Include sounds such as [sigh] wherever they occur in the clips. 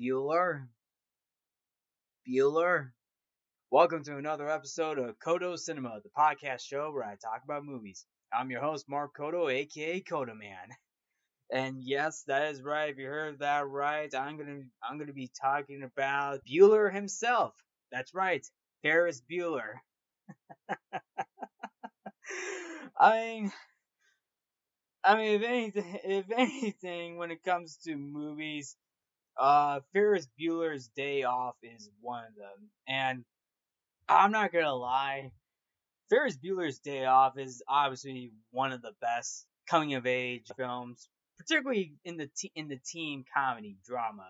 Bueller. Bueller. Welcome to another episode of Codo Cinema, the podcast show where I talk about movies. I'm your host, Mark Codo, aka Codo Man. [laughs] And yes, that is right. If you heard that right, I'm gonna I'm gonna be talking about Bueller himself. That's right, Ferris Bueller. [laughs] I mean, I mean, if anything, if anything, when it comes to movies, uh, Ferris Bueller's Day Off is one of them. And I'm not gonna lie, Ferris Bueller's Day Off is obviously one of the best coming of age films, particularly in the te- in the teen comedy drama.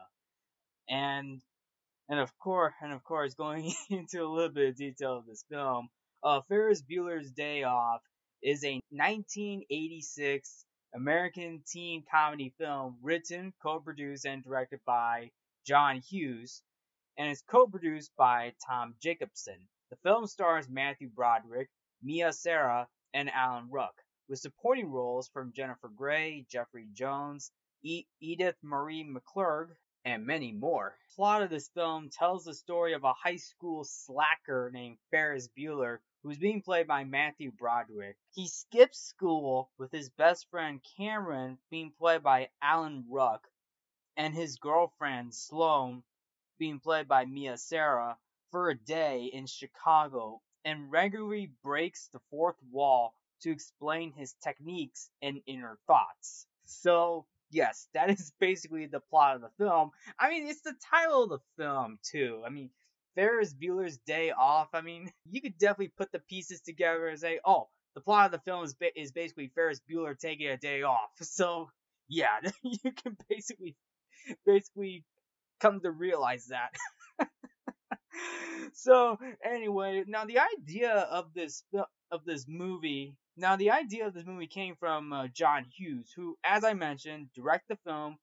And and of course, and of course, going [laughs] into a little bit of detail of this film, uh, Ferris Bueller's Day Off is a 1986 American teen comedy film written, co-produced, and directed by John Hughes, and is co-produced by Tom Jacobson. The film stars Matthew Broderick, Mia Sara, and Alan Ruck, with supporting roles from Jennifer Grey, Jeffrey Jones, e- Edith Marie McClurg, and many more. The plot of this film tells the story of a high school slacker named Ferris Bueller who's being played by Matthew Broderick. He skips school with his best friend Cameron being played by Alan Ruck and his girlfriend Sloane being played by Mia Sara for a day in Chicago and regularly breaks the fourth wall to explain his techniques and inner thoughts. So, yes, that is [laughs] basically the plot of the film. I mean, it's the title of the film, too. I mean, Ferris Bueller's Day Off. I mean, [laughs] you could definitely put the pieces together and say, oh, the plot of the film is, ba- is basically Ferris Bueller taking a day off. [laughs] So, yeah, you can basically basically come to realize that. so, anyway, now the idea of this of this movie, now the idea of this movie came from uh, John Hughes, who, as I mentioned, directed the film,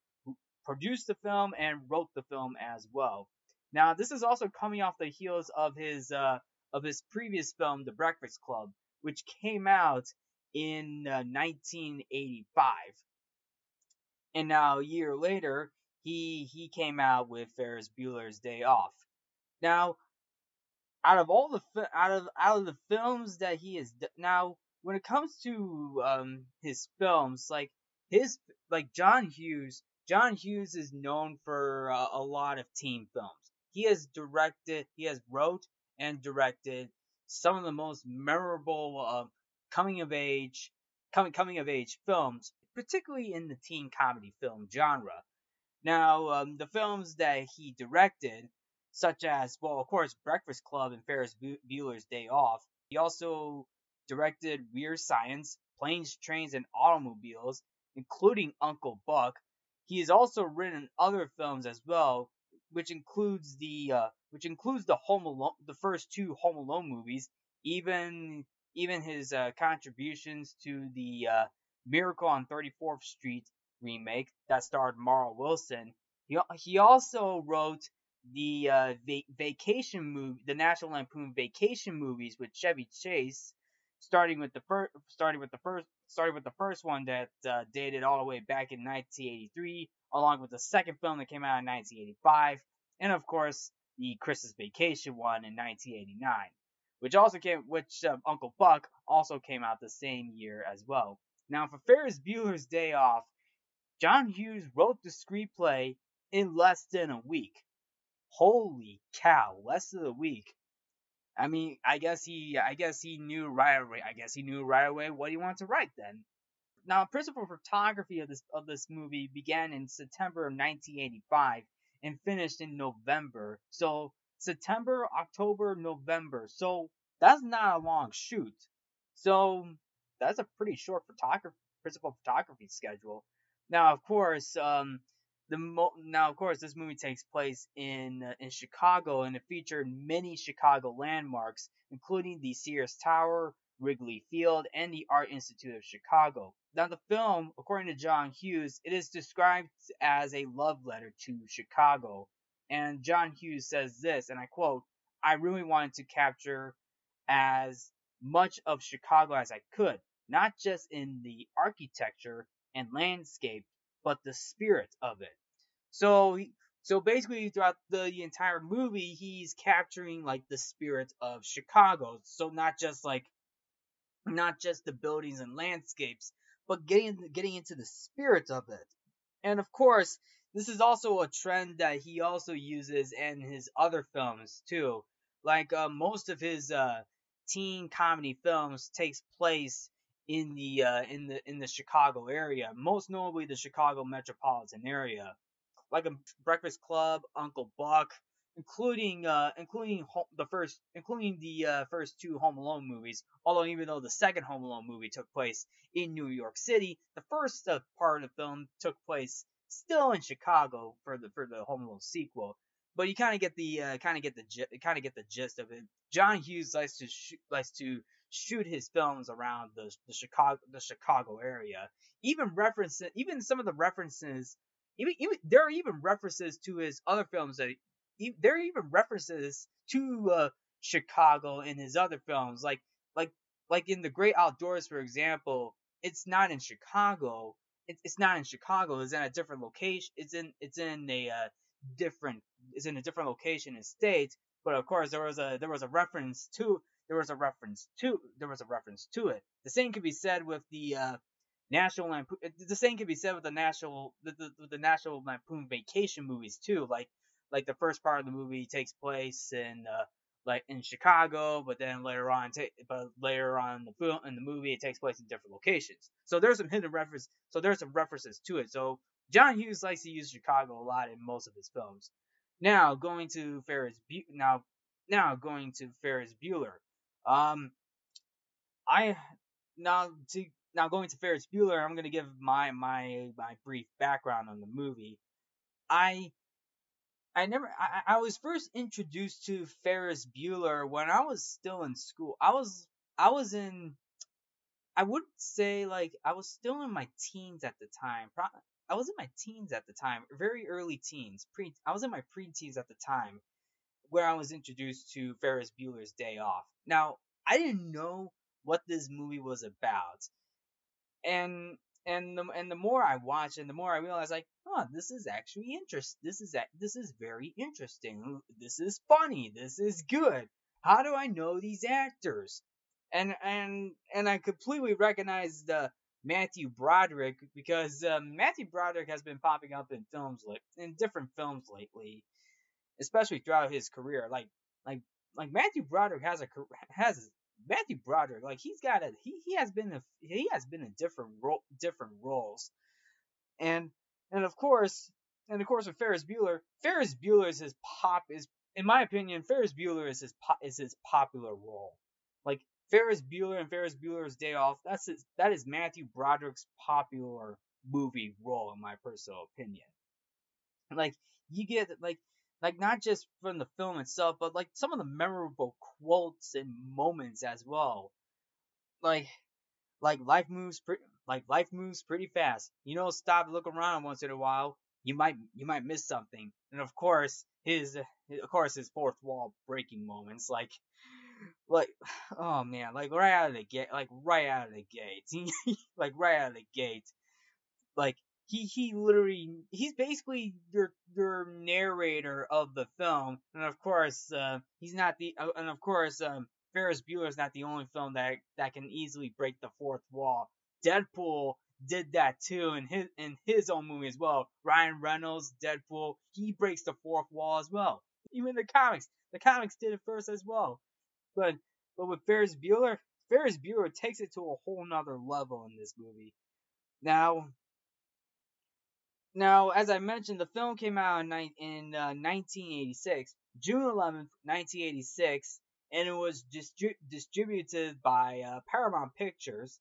produced the film, and wrote the film as well. Now, this is also coming off the heels of his uh, of his previous film, The Breakfast Club, which came out in uh, 1985. And now a year later, he he came out with Ferris Bueller's Day Off. Now, out of all the out of out of the films that he has now, when it comes to um, his films, like his like John Hughes, John Hughes is known for uh, a lot of teen films. He has directed, he has wrote and directed some of the most memorable uh, coming of age coming coming of age films, particularly in the teen comedy film genre. Now, um, the films that he directed, such as well, of course, Breakfast Club and Ferris Bueller's Day Off. He also directed Weird Science, Planes, Trains, and Automobiles, including Uncle Buck. He has also written other films as well, which includes the uh, which includes the Home Alone, the first two Home Alone movies, even even his uh, contributions to the uh, Miracle on 34th Street remake that starred Mara Wilson. He he also wrote the uh, va- vacation movie, the National Lampoon Vacation movies with Chevy Chase, starting with the first, starting with the first, starting with the first one that uh, dated all the way back in 1983, along with the second film that came out in 1985, and of course the Christmas Vacation one in 1989, which also came, which uh, Uncle Buck also came out the same year as well. Now, for Ferris Bueller's Day Off, John Hughes wrote the screenplay in less than a week. Holy cow, less than a week. I mean, I guess he, I guess he knew right away. I guess he knew right away what he wanted to write then. Now, principal photography of this of this movie began in September of 1985 and finished in November. So September, October, November. So that's not a long shoot. So that's a pretty short photography principal photography schedule. Now, of course, um, the mo- now of course this movie takes place in uh, in Chicago and it featured many Chicago landmarks, including the Sears Tower, Wrigley Field, and the Art Institute of Chicago. Now, the film, according to John Hughes, it is described as a love letter to Chicago. And John Hughes says this, and I quote, I really wanted to capture as much of Chicago as I could, not just in the architecture and landscape, but the spirit of it. So, So basically, throughout the, entire movie, he's capturing like the spirit of Chicago. So not just like, not just the buildings and landscapes, but getting getting into the spirit of it. And of course, this is also a trend that he also uses in his other films too. Like uh, most of his uh, teen comedy films takes place in the uh, in the in the Chicago area, most notably the Chicago metropolitan area, like a Breakfast Club, Uncle Buck, including uh, including the first including the uh, first two Home Alone movies. Although even though the second Home Alone movie took place in New York City, the first uh, part of the film took place still in Chicago for the for the Home Alone sequel. But you kind of get the uh, kind of get the kind of get the gist of it. John Hughes likes to shoot, likes to shoot his films around the the Chicago the Chicago area. Even references, even some of the references even, even there are even references to his other films that there are even references to uh, Chicago in his other films like like like in The Great Outdoors for example. It's not in Chicago. It's it's not in Chicago. It's in a different location. It's in it's in a uh, different it's in a different location in state. But of course there was a there was a reference to there was a reference to there was a reference to it. The same could be said with the uh, National Lampoon. The same could be said with the National the, the, the National Lampoon Vacation movies too. Like like the first part of the movie takes place in uh, like in Chicago, but then later on, ta- but later on in the film in the movie, it takes place in different locations. So there's some hidden reference. So there's some references to it. So John Hughes likes to use Chicago a lot in most of his films. Now going to Ferris Bu- now now going to Ferris Bueller. Um, I now to now going to Ferris Bueller, I'm gonna give my my my brief background on the movie. I I never I, I was first introduced to Ferris Bueller when I was still in school. I was I was in I would say like I was still in my teens at the time. I was in my teens at the time, very early teens. Pre I was in my pre-teens at the time where I was introduced to Ferris Bueller's Day Off. Now, I didn't know what this movie was about. And and the and the more I watch and the more I realize like, huh, this is actually interest. This is this is very interesting. This is funny. This is good. How do I know these actors? And and and I completely recognize the Matthew Broderick because um, Matthew Broderick has been popping up in films like in different films lately, especially throughout his career. Like like like Matthew Broderick has a has Matthew Broderick like he's got a he, he has been a, he has been in different role different roles, and and of course and of course with Ferris Bueller, Ferris Bueller is his pop is in my opinion Ferris Bueller is his po- is his popular role. Like Ferris Bueller and Ferris Bueller's Day Off. That's his, that is Matthew Broderick's popular movie role, in my personal opinion. Like you get like like not just from the film itself, but like some of the memorable quotes and moments as well. Like like life moves pretty like life moves pretty fast. You know, stop, look around once in a while. You might you might miss something. And of course, his of course his fourth wall breaking moments like like [sighs] oh man, like right out of the gate, like right out of the gate, [laughs] like right out of the gate, like he he literally he's basically your your narrator of the film, and of course uh, he's not the uh, and of course um, Ferris Bueller is not the only film that that can easily break the fourth wall. Deadpool did that too in his in his own movie as well. Ryan Reynolds, Deadpool, he breaks the fourth wall as well. Even the comics, the comics did it first as well. But but with Ferris Bueller, Ferris Bueller takes it to a whole nother level in this movie. Now, now as I mentioned, the film came out in, in uh, 1986, June 11th, 1986, and it was distri- distributed by uh, Paramount Pictures.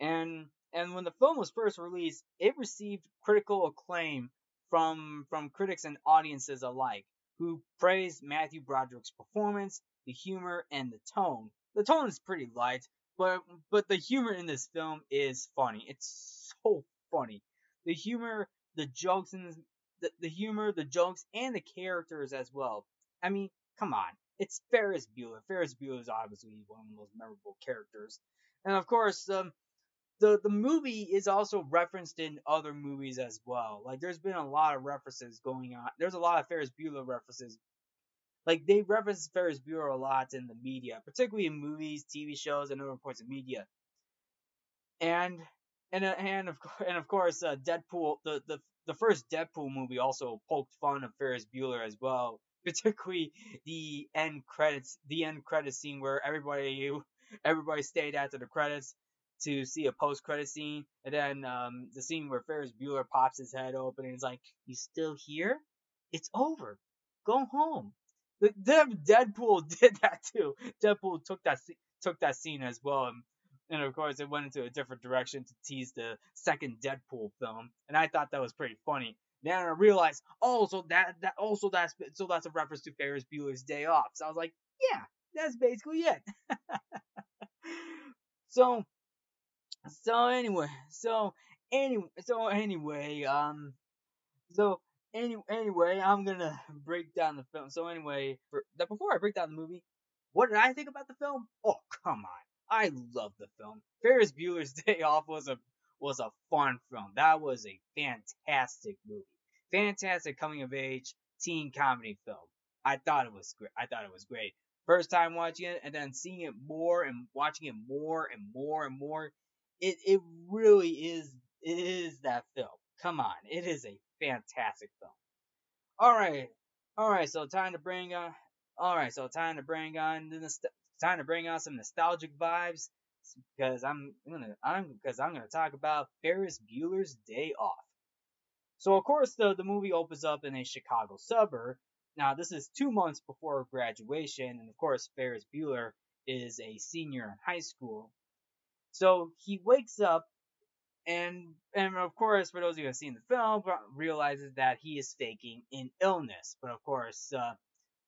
And and when the film was first released, it received critical acclaim from from critics and audiences alike, who praised Matthew Broderick's performance the humor, and the tone. The tone is pretty light, but but the humor in this film is funny. It's so funny. The humor, the jokes, and the, the humor, the jokes, and the characters as well. I mean, come on, it's Ferris Bueller. Ferris Bueller is obviously one of the most memorable characters, and of course, um, the the movie is also referenced in other movies as well. Like there's been a lot of references going on. There's a lot of Ferris Bueller references. Like they reference Ferris Bueller a lot in the media, particularly in movies, TV shows, and other points of media. And and uh, and of and of course, uh, Deadpool, the, the the first Deadpool movie also poked fun of Ferris Bueller as well, [laughs] particularly the end credits, the end credit scene where everybody [laughs] everybody stayed after the credits to see a post credit scene, and then um, the scene where Ferris Bueller pops his head open and he's like, "You still here? It's over. Go home." Deadpool [laughs] did that too. Deadpool took that took that scene as well, and, and of course it went into a different direction to tease the second Deadpool film, and I thought that was pretty funny. Then I realized, oh, so that that also that's so that's a reference to Ferris Bueller's Day Off. So I was like, yeah, that's basically it. [laughs] so so anyway, so anyway, so anyway, um, so any, anyway, I'm gonna break down the film. So anyway, for, before I break down the movie, what did I think about the film? Oh come on, I love the film. Ferris Bueller's [laughs] Day Off was a was a fun film. That was a fantastic movie, fantastic coming of age teen comedy film. I thought it was great. I thought it was great. First time watching it, and then seeing it more and watching it more and more and more it it really is it is that film. Come on, it is a fantastic film. All right, all right. So time to bring on. All right, so time to bring on the time to bring on some nostalgic vibes because I'm gonna I'm because I'm gonna talk about Ferris Bueller's Day Off. So of course the the movie opens up in a Chicago suburb. Now this is two months before graduation, and of course Ferris Bueller is a senior in high school. So he wakes up and and of course, for those of you who have seen the film, realizes that he is faking an illness. But of course, uh,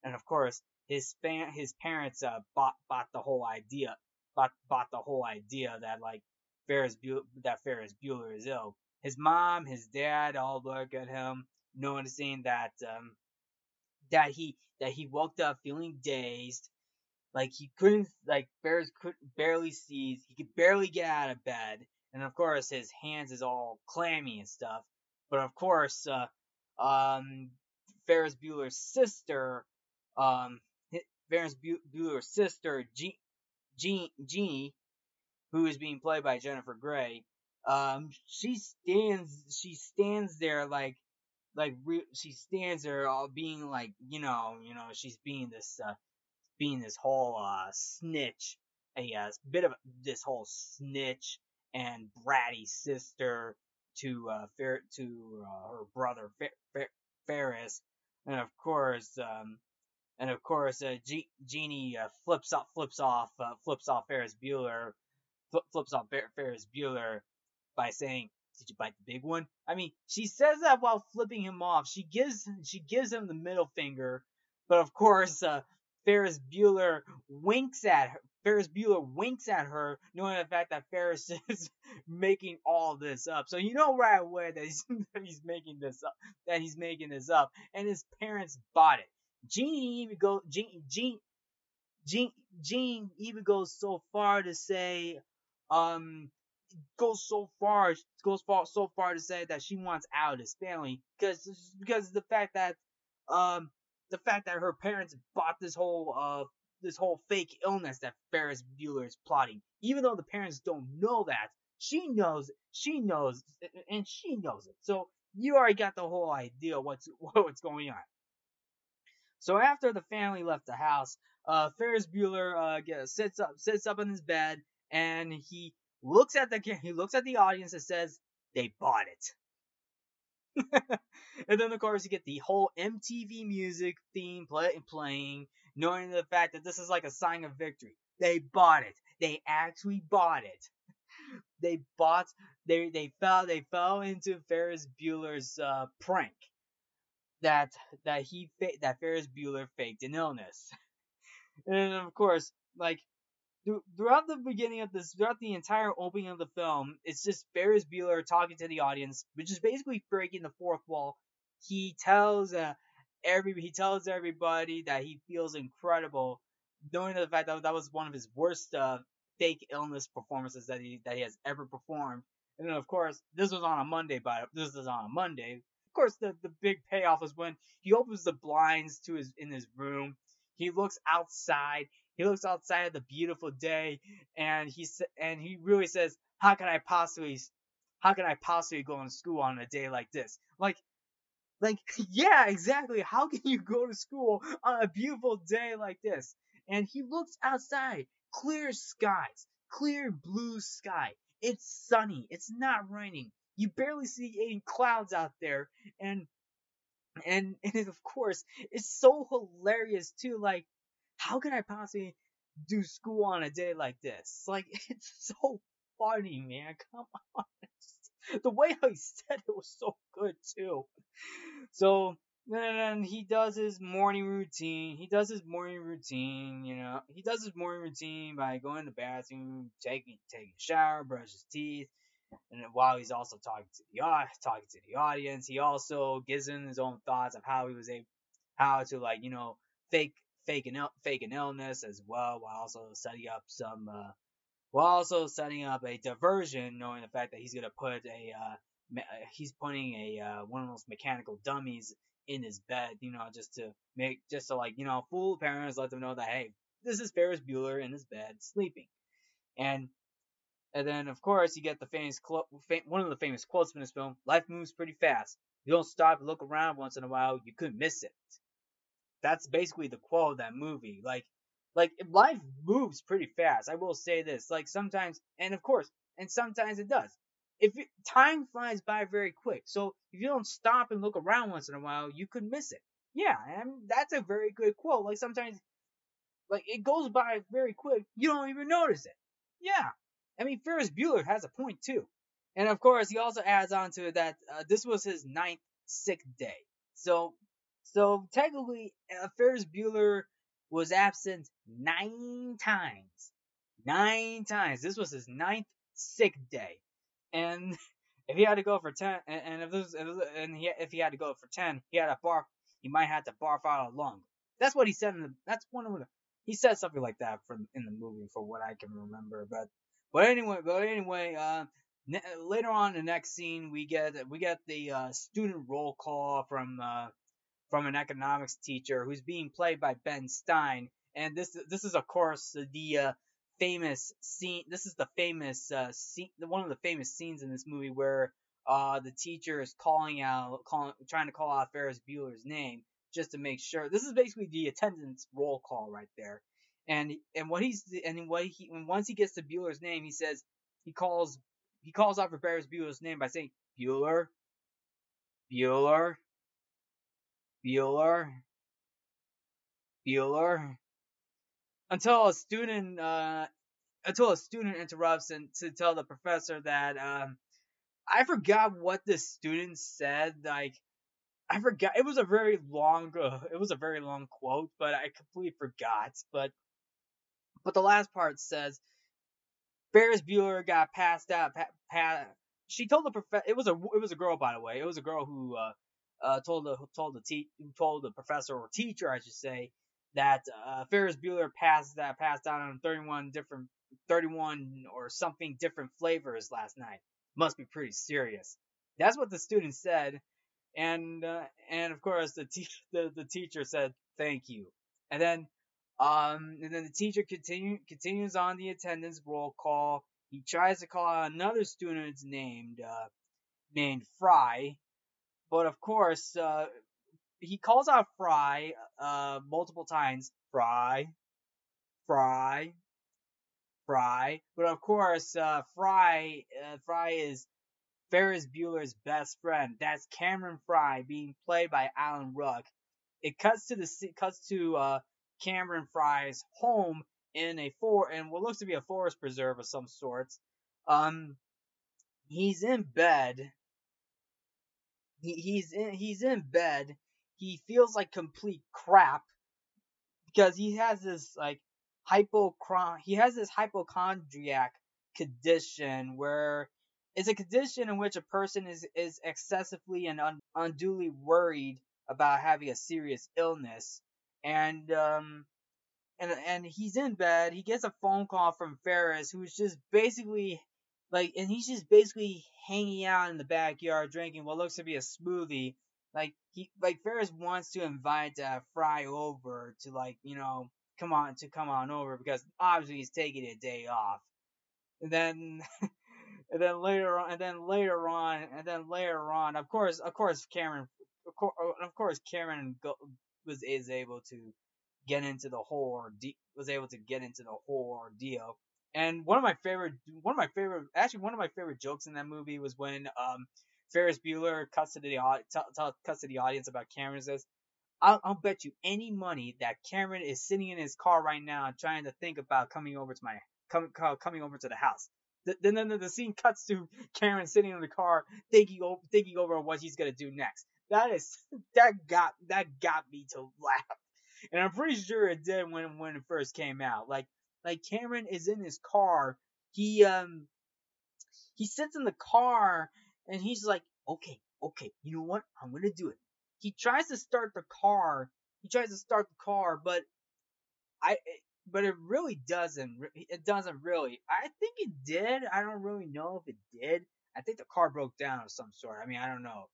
and of course, his fan, his parents uh, bought bought the whole idea, bought bought the whole idea that like Ferris Bu- that Ferris Bueller is ill. His mom, his dad, all look at him, noticing that um, that he that he woke up feeling dazed, like he couldn't, like Ferris could barely see. He could barely get out of bed, and of course his hands is all clammy and stuff. But of course, uh, um, Ferris Bueller's sister, um, Ferris Bueller's sister, G- Jean, Jeannie, who is being played by Jennifer Grey, um, she stands, she stands there like, like re- she stands there all being like, you know, you know, she's being this uh, being this whole uh, snitch, a uh, bit of this whole snitch and bratty sister to uh, Fer- to uh, her brother Fer- Fer- Ferris, and of course, um, and of course, uh, G- Jeannie uh, flips off, flips off, uh, flips off Ferris Bueller, fl- flips off Fer- Ferris Bueller by saying, "Did you bite the big one?" I mean, she says that while flipping him off. She gives she gives him the middle finger, but of course, uh, Ferris Bueller winks at her. Ferris Bueller winks at her, knowing the fact that Ferris [laughs] is making all this up. So you know right away that he's, [laughs] that he's making this up, that he's making this up, and his parents bought it. Jeannie even go Jean Jean Jean Jean even goes so far to say, um, goes so far goes far so far to say that she wants out of this family because because the fact that um the fact that her parents bought this whole uh this whole fake illness that Ferris Bueller is plotting, even though the parents don't know that, she knows, she knows, and she knows it. So you already got the whole idea what's [laughs] what's going on. So after the family left the house, uh, Ferris Bueller uh, gets, sits up sits up in his bed and he looks at the he looks at the audience and says, "They bought it." [laughs] and then of course you get the whole MTV music theme play, playing, knowing the fact that this is like a sign of victory. They bought it. They actually bought it. They bought. They they fell. They fell into Ferris Bueller's uh, prank. That that he that Ferris Bueller faked an illness. [laughs] and of course, like throughout the beginning of this, throughout the entire opening of the film, it's just Ferris Bueller talking to the audience, which is basically breaking the fourth wall. He tells uh, every he tells everybody that he feels incredible, knowing the fact that that was one of his worst uh, fake illness performances that he that he has ever performed. And then of course this was on a Monday, but this is on a Monday. Course the the big payoff is when he opens the blinds to his in his room. He looks outside. He looks outside of the beautiful day, and he and he really says, "How can I possibly, how can I possibly go to school on a day like this?" Like like, [laughs] yeah, exactly. How can you go to school on a beautiful day like this? And he looks outside, clear skies, clear blue sky. It's sunny. It's not raining. You barely see any clouds out there, and and [laughs] and of course, it's so hilarious too. Like, how can I possibly do school on a day like this? [laughs] Like, it's so funny, man. [laughs] Come on. the way I said it was so good too. So then he does his morning routine. He does his morning routine, you know. He does his morning routine by going to the bathroom, taking taking a shower, brush his teeth, and while he's also talking to the talking to the audience, he also gives him his own thoughts of how he was able, how to like you know fake fake an fake an illness as well, while also setting up some uh, while also setting up a diversion, knowing the fact that he's gonna put a uh, he's putting a uh, one of those mechanical dummies in his bed, you know, just to make just to like you know fool parents, let them know that hey, this is Ferris Bueller in his bed sleeping, and and then of course you get the famous one of the famous quotes from this film: "Life moves pretty fast. You don't stop and look around once in a while, you could miss it." That's basically the quote of that movie. Like like life moves pretty fast. I will say this. Like sometimes, and of course, and sometimes it does. If time flies by very quick, so if you don't stop and look around once in a while, you could miss it. Yeah, and that's a very good quote. Like sometimes, like it goes by very quick, you don't even notice it. Yeah, I mean Ferris Bueller has a point too, and of course he also adds on to it that uh, this was his ninth sick day. So, so technically, uh, Ferris Bueller was absent nine times. Nine times. This was his ninth sick day. And [laughs] if he had to go for 10, and if this, and he, if he had to go for 10, he had to barf, he might have to barf out a lung. That's what he said in the, that's one of the, he said something like that from, in the movie for what I can remember. But, but anyway, but anyway, uh, later on in the next scene, we get, we get the, uh, student roll call from, uh, from an economics teacher who's being played by Ben Stein. And this this is of course the uh, famous scene. This is the famous uh, scene, one of the famous scenes in this movie where uh, the teacher is calling out, calling, trying to call out Ferris Bueller's name just to make sure. This is basically the attendance roll call right there. And and what he's and what he and once he gets to Bueller's name, he says he calls he calls out for Ferris Bueller's name by saying Bueller, Bueller, Bueller, Bueller, until a student, uh, until a student interrupts and to tell the professor that, um, I forgot what the student said. Like, I forgot. It was a very long, uh, [laughs] it was a very long quote, but I completely forgot. But, but the last part says, Ferris Bueller got passed out. Pa- pa- she told the professor. It was a, it was a girl, by the way. It was a girl who, uh, uh, told the told the te- told the professor or teacher, I should say, that uh, Ferris Bueller passed that passed out on 31 different 31 or something different flavors last night. Must be pretty serious. That's what the student said, and uh, and of course the, te- [laughs] the the teacher said thank you, and then um and then the teacher continue continues on the attendance roll call. He tries to call out another student's named uh, named Fry, but of course, uh, he calls out Fry uh, multiple times. Fry, Fry, Fry. But of course, uh, Fry, uh, Fry is Ferris Bueller's best friend. That's Cameron Fry being played by Alan Ruck. It cuts to the cuts to uh, Cameron Fry's home in a for in what looks to be a forest preserve of some sorts. Um, he's in bed he, he's in he's in bed. He feels like complete crap because he has this like hypochron he has this hypochondriac condition where it's a condition in which a person is is excessively and un, unduly worried about having a serious illness and um and and he's in bed. He gets a phone call from Ferris, who's just basically like, and he's just basically hanging out in the backyard drinking what looks to be a smoothie. Like he, like Ferris wants to invite uh, Fry over to like, you know, come on to come on over because obviously he's taking a day off. And then, [laughs] and then later on, and then later on, and then later on, of course, of course, Cameron, of course, of course Cameron was is able to get into the whole ordeal, was able to get into the whole ordeal. And one of my favorite, one of my favorite, actually one of my favorite jokes in that movie was when um, Ferris Bueller cuts to the t- t- cuts to the audience about Cameron says, I'll, I'll bet you any money that Cameron is sitting in his car right now trying to think about coming over to my coming coming over to the house. Then the, the, scene cuts to Cameron sitting in the car thinking over thinking over what he's gonna do next. That is [laughs] that got that got me to laugh, and I'm pretty sure it did when when it first came out. Like like Cameron is in his car, he um he sits in the car and he's like, okay, okay, you know what? I'm gonna do it. He tries to start the car. He tries to start the car, but I but it really doesn't. It doesn't really. I think it did. I don't really know if it did. I think the car broke down of some sort. I mean, I don't know.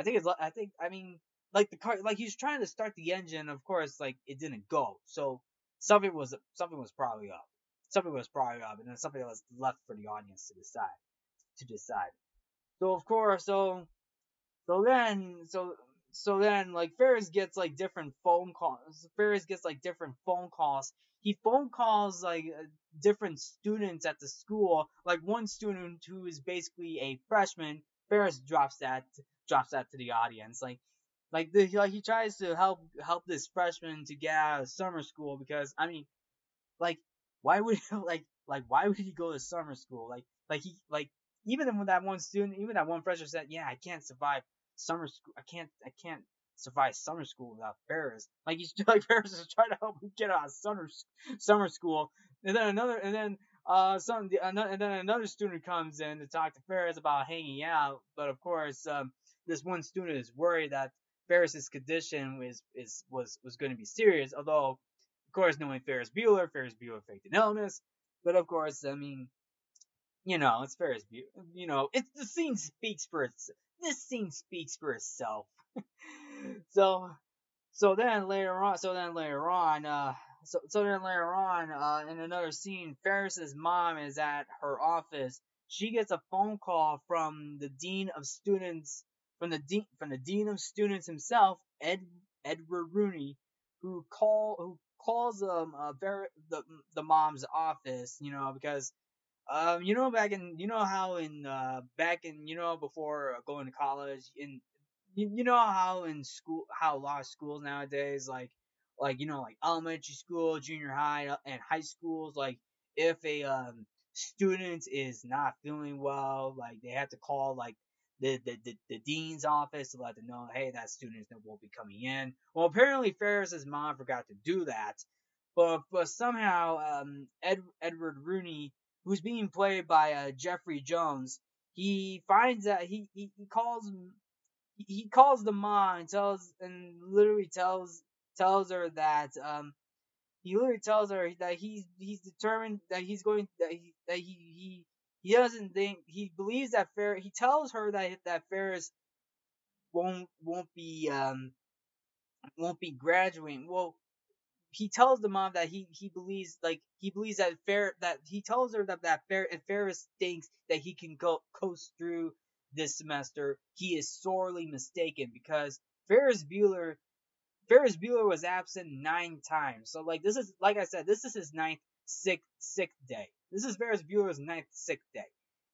I think it's. I think. I mean, like the car, like he was trying to start the engine. Of course, like it didn't go. So something was something was probably up. Something was probably up, and then something was left for the audience to decide. To decide. So of course, so so then, so so then like Ferris gets like different phone calls. Ferris gets like different phone calls. He phone calls like uh, different students at the school. Like one student who is basically a freshman. Ferris drops that drops that to the audience. Like like the like he tries to help help this freshman to get out of summer school because I mean like why would [laughs] like like why would he go to summer school? Like like he like even when that one student even that one freshman said, Yeah, I can't survive summer school. I can't, I can't survive summer school without Ferris. Like he's [laughs] like Ferris is trying to help him get out of summer summer school, and then another, and then uh, some, and then another student comes in to talk to Ferris about hanging out. But of course, um, this one student is worried that Ferris's condition is is was was going to be serious. Although, of course, knowing Ferris Bueller, Ferris Bueller faked an illness. But of course, I mean, you know, it's Ferris Bueller. You know, it's the scene speaks for itself this scene speaks for itself. [laughs] so, so then later on, so then later on, uh, so, so then later on, uh, in another scene, Ferris's mom is at her office. She gets a phone call from the dean of students, from the dean, from the dean of students himself, Ed, Edward Rooney, who call, who calls um, uh, Ver- the the mom's office, you know, because um, you know, back in, you know how in, uh, back in, you know, before going to college, in, you, you know how in school, how a lot of schools nowadays, like, like, you know, like elementary school, junior high, uh, and high schools, like, if a, um, student is not feeling well, like, they have to call, like, the, the, the, the dean's office to let them know, hey, that student won't be coming in. Well, apparently Ferris's mom forgot to do that, but, but somehow, um, Ed, Edward Rooney who's being played by uh, Jeffrey Jones, he finds that he, he, he calls he calls the mom and tells and literally tells tells her that um he literally tells her that he's he's determined that he's going that he that he he, he doesn't think he believes that Fer he tells her that that Ferris won't won't be um won't be graduating. Well, he tells the mom that he he believes like he believes that Fer that he tells her that that Fer Ferris thinks that he can go coast through this semester, he is sorely mistaken because Ferris Bueller Ferris Bueller was absent nine times. So like this is like I said, this is his ninth sick sick day. This is Ferris Bueller's ninth sick day,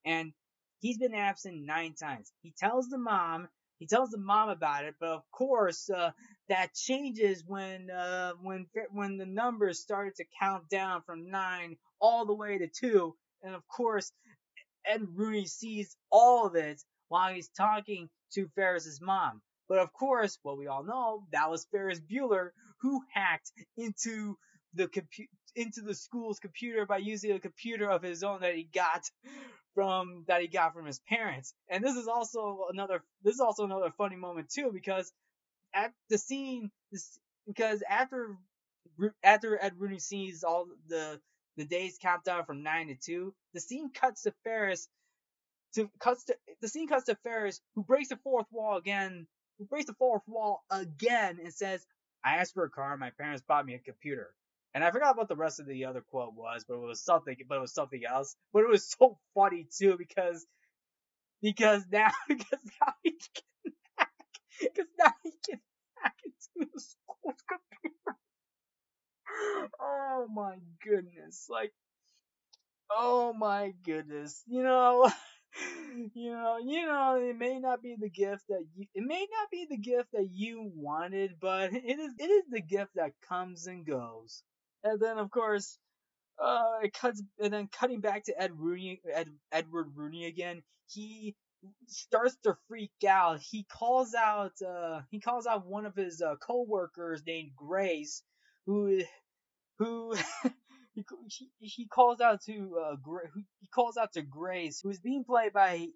and he's been absent nine times. He tells the mom he tells the mom about it, but of course, uh, that changes when uh, when when the numbers started to count down from nine all the way to two, and of course, Ed Rooney sees all of it while he's talking to Ferris's mom. But of course, what we all know, that was Ferris Bueller who hacked into the compu- into the school's computer by using a computer of his own that he got from that he got from his parents. And this is also another this is also another funny moment too because at the scene, this, because after after Ed Rooney sees all the the days count down from nine to two, the scene cuts to Ferris. To cuts to the scene cuts to Ferris, who breaks the fourth wall again, who breaks the fourth wall again, and says, "I asked for a car. My parents bought me a computer." And I forgot what the rest of the other quote was, but it was something. But it was something else. But it was [laughs] so funny too because because now [laughs] because now he can hack because now he can hack into the school's computer. [laughs] Oh my goodness! Like, oh my goodness! You know, [laughs] you know, you know, it may not be the gift that you, it may not be the gift that you wanted, but it is, it is the gift that comes and goes. And then, of course, uh, it cuts, and then cutting back to Ed Rooney, Ed, Edward Rooney again. He starts to freak out. He calls out, uh, he calls out one of his uh, coworkers named Grace, who, who. [laughs] he, he calls out to uh, he calls out to Grace, who is being played by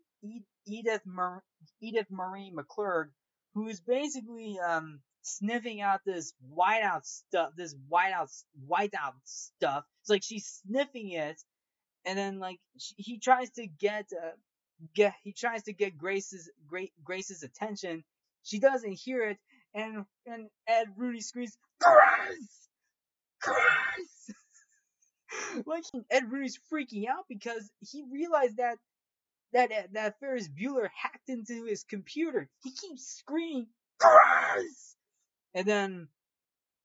Edith Mar- Edith Marie McClurg, who is basically um, sniffing out this whiteout stuff, this whiteout whiteout stuff. It's like she's sniffing it, and then like she, he tries to get uh, get he tries to get Grace's great Grace's attention. She doesn't hear it, and and Ed Rooney screams, "Grace, Grace!" [laughs] like Ed Rooney's freaking out because he realized that that that Ferris Bueller hacked into his computer. He keeps screaming, "Grace!" And then,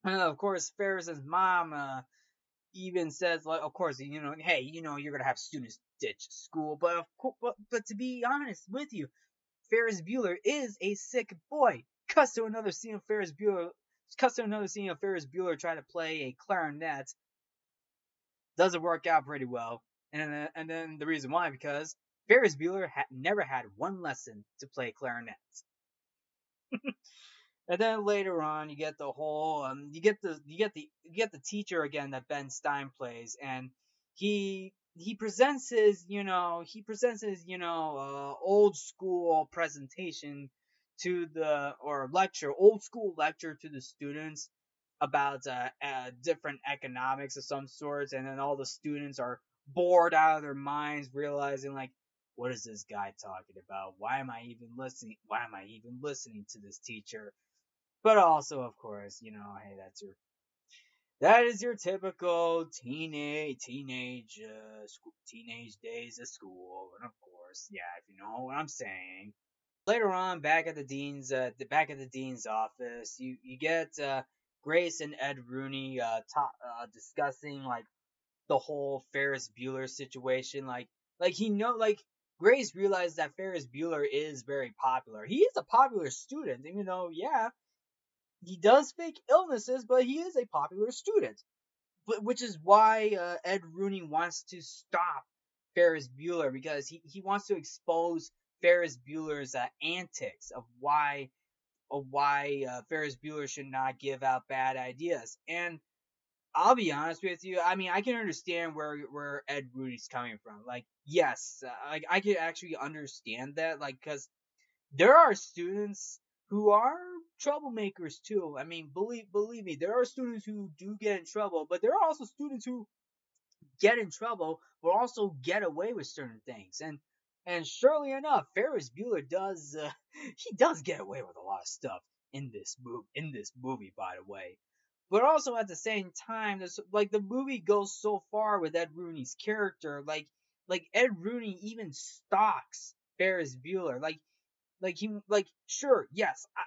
and of course, Ferris's mom uh, even says, like, of course, you know, hey, you know, you're gonna have students ditch school, but of course, but, but to be honest with you, Ferris Bueller is a sick boy. Cuts to another scene of Ferris Bueller. Cuts to another scene of Ferris Bueller trying to play a clarinet. Doesn't work out pretty well, and then, and then the reason why because Ferris Bueller had never had one lesson to play clarinet. [laughs] And then later on, you get the whole, um, you get the, you get the, you get the teacher again that Ben Stein plays, and he, he presents his, you know, he presents his, you know, uh, old school presentation to the, or lecture, old school lecture to the students about, uh, uh, different economics of some sorts, and then all the students are bored out of their minds, realizing like, what is this guy talking about? Why am I even listening? Why am I even listening to this teacher? But also, of course, you know, hey, that's your that is your typical teenage teenage uh, school, teenage days of school, and of course, yeah, if you know what I'm saying. Later on, back at the dean's uh, back at the dean's office, you you get uh, Grace and Ed Rooney uh, talk, uh discussing like the whole Ferris Bueller situation, like like he know like Grace realized that Ferris Bueller is very popular. He is a popular student, even though yeah, he does fake illnesses, but he is a popular student. But, which is why uh, Ed Rooney wants to stop Ferris Bueller because he, he wants to expose Ferris Bueller's uh, antics of why of why uh, Ferris Bueller should not give out bad ideas. And I'll be honest with you. I mean, I can understand where where Ed Rooney's coming from. Like, yes, uh, like I can actually understand that. Like, because there are students who are troublemakers too. I mean, believe believe me, there are students who do get in trouble, but there are also students who get in trouble but also get away with certain things. And and surely enough, Ferris Bueller does uh, [laughs] he does get away with a lot of stuff in this movie. In this movie, by the way. But also at the same time, there's like the movie goes so far with Ed Rooney's character, like like Ed Rooney even stalks Ferris Bueller, like like he like sure yes I,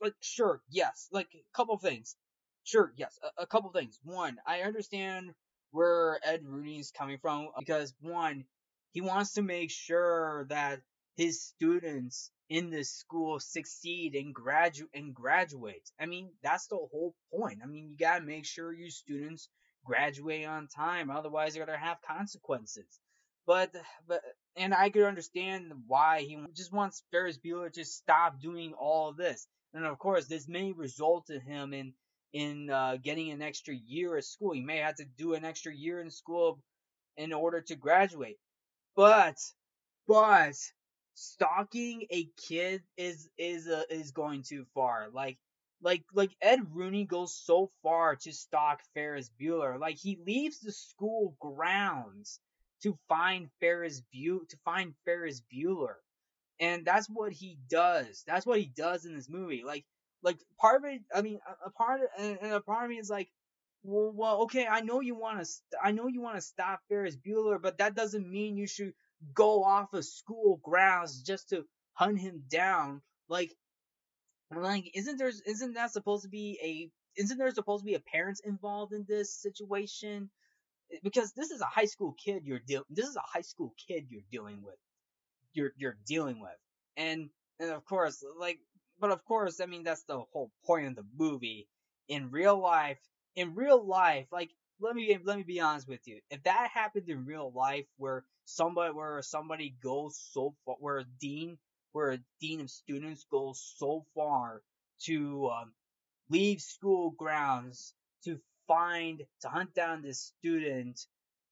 like sure, yes, like a couple things. Sure, yes, a, a couple things. One, I understand where Ed Rooney's coming from because one, he wants to make sure that his students in this school succeed and graduate and graduate. I mean, that's the whole point. I mean, you gotta make sure your students graduate on time, otherwise you're gonna have consequences. But but and I could understand why he just wants Ferris Bueller to stop doing all of this. And of course, this may result in him in in uh, getting an extra year at school. He may have to do an extra year in school in order to graduate. But but stalking a kid is is uh, is going too far. Like like like Ed Rooney goes so far to stalk Ferris Bueller. Like he leaves the school grounds to find Ferris Bu to find Ferris Bueller. And that's what he does. That's what he does in this movie. Like like part of it I mean a, a part of, and a part of me is like well, well okay, I know you want to st- I know you want to stop Ferris Bueller, but that doesn't mean you should go off of school grounds just to hunt him down. Like like, isn't there isn't that supposed to be a isn't there supposed to be a parents involved in this situation? Eh, because this is a high school kid you're dealing. This is a high school kid you're dealing with. You're you're dealing with, and and of course, like, but of course, I mean that's the whole point of the movie. In real life, in real life, like let me let me be honest with you. If that happened in real life, where somebody where somebody goes so far, where a dean where a dean of students goes so far to um, leave school grounds to find to hunt down this student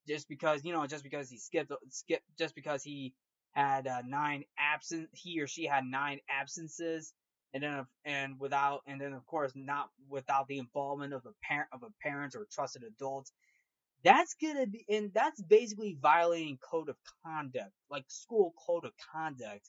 just because you know just because he skipped skip just because he had uh, nine absent he or she had nine absences and then and without and then of course not without the involvement of a parent of a parent or trusted adults that's gonna be and that's basically violating code of conduct like school code of conduct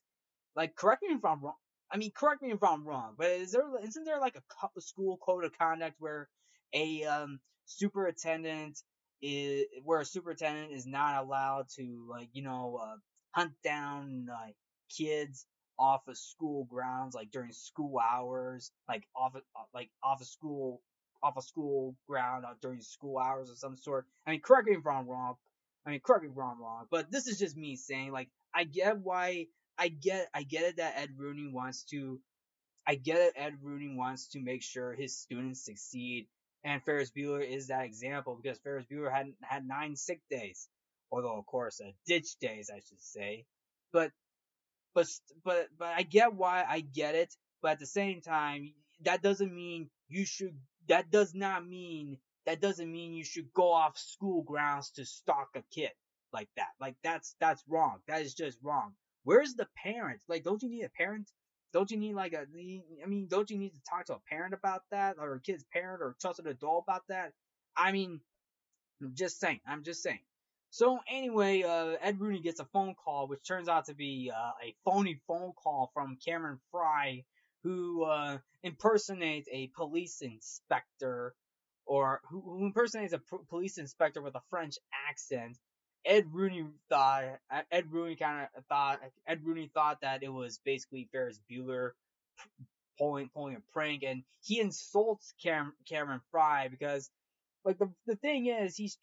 like, correct me if I'm wrong. I mean, correct me if I'm wrong, but is there isn't there like a school code of conduct where a um, superintendent is where a superintendent is not allowed to like you know uh, hunt down like kids off of school grounds like during school hours, like off of, uh, like off of school off a of school ground uh, during school hours of some sort. I mean, correct me if I'm wrong. I mean, correct me if I'm wrong, but this is just me saying like I get why I get I get it that Ed Rooney wants to I get it Ed Rooney wants to make sure his students succeed and Ferris Bueller is that example because Ferris Bueller had had nine sick days, although of course uh, ditch days I should say, but but but but I get why I get it, but at the same time that doesn't mean you should that does not mean that doesn't mean you should go off school grounds to stalk a kid like that. Like that's that's wrong. That is just wrong. Where's the parent? Like, don't you need a parent? Don't you need like a? I mean, don't you need to talk to a parent about that, or a kid's parent, or trusted adult about that? I mean, I'm just saying. I'm just saying. So anyway, uh, Ed Rooney gets a phone call, which turns out to be uh, a phony phone call from Cameron Frye, who uh, impersonates a police inspector, or who, who impersonates a police inspector with a French accent, Ed Rooney thought Ed Rooney kind of thought Ed Rooney thought that it was basically Ferris Bueller pulling pulling a prank, and he insults Cam, Cameron Fry because like the the thing is he's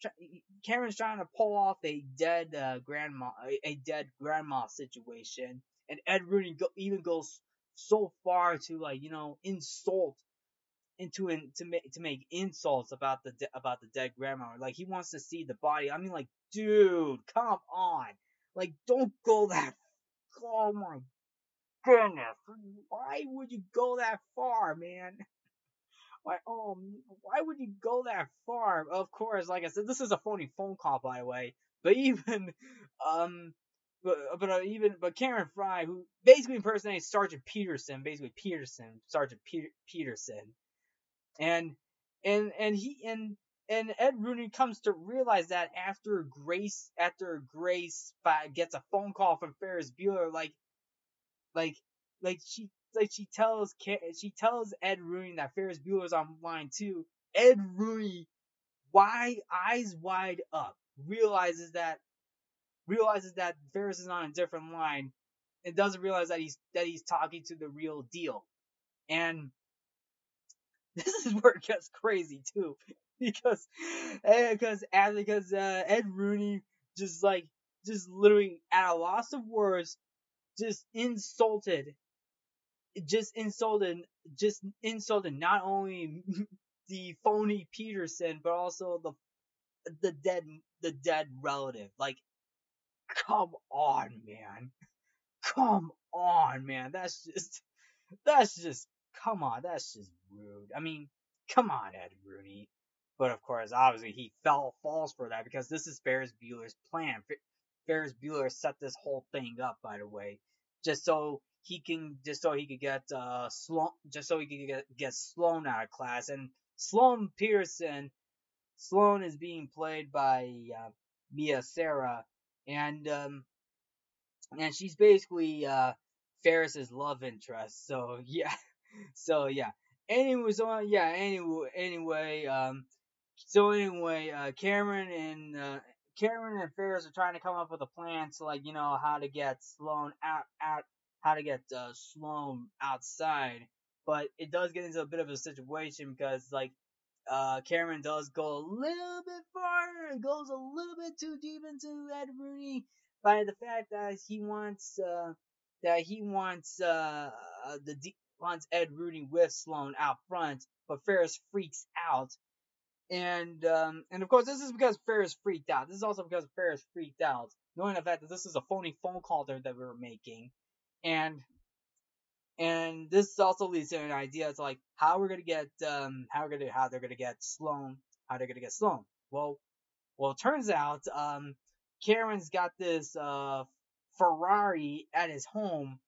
Cameron's trying to pull off a dead uh, grandma a, dead grandma situation, and Ed Rooney go, even goes so far to like you know insult into an to make to make insults about the de- about the dead grandma. Like he wants to see the body. I mean, like, dude, come on, like, don't go that. Oh my goodness, why would you go that far, man? Why, oh, why would you go that far? Of course, like I said, this is a phony phone call, by the way. [laughs] But even, um, but but uh, even but Cameron Frye, who basically impersonates Sergeant Peterson, basically Peterson, Sergeant Peter, Peterson, and and and he and and Ed Rooney comes to realize that after Grace after Grace gets a phone call from Ferris Bueller, like like like she like she tells she tells Ed Rooney that Ferris Bueller's online too. Ed Rooney, wide eyes wide up, realizes that realizes that Ferris is on a different line, and doesn't realize that he's that he's talking to the real deal, and [laughs] this is where it gets crazy too, because [laughs] because eh, because uh, Ed Rooney just like just literally at a loss of words, just insulted, just insulted, just insulted not only [laughs] the phony Peterson but also the the dead the dead relative. Like, come on, man, come on, man. That's just that's just come on, that's just rude. I mean, come on, Ed Rooney. But of course, obviously, he fell falls for that because this is Ferris Bueller's plan. Ferris Bueller set this whole thing up, by the way, just so he can just so he could get uh Sloan just so he could get get Sloan out of class. And Sloan Peterson, Sloan is being played by uh, Mia Sara. And um and she's basically uh Ferris's love interest. So [laughs] yeah. So yeah. Anyway so yeah anyway anyway um so anyway uh Cameron and uh Cameron and Ferris are trying to come up with a plan to like you know how to get Sloan out out how to get uh, Sloan outside, but it does get into a bit of a situation because like uh, Cameron does go a little bit far, and goes a little bit too deep into Ed Rooney by the fact that he wants uh, that he wants uh, the wants Ed Rooney with Sloan out front, but Ferris freaks out. And um, and of course this is because Ferris freaked out. This is also because Ferris freaked out, knowing the fact that this is a phony phone call that we were making and and this also leads to an idea it's like how we're gonna get um how we're gonna how they're gonna get Sloan how they're gonna get Sloan. Well, well, it turns out um Karen's got this uh Ferrari at his home,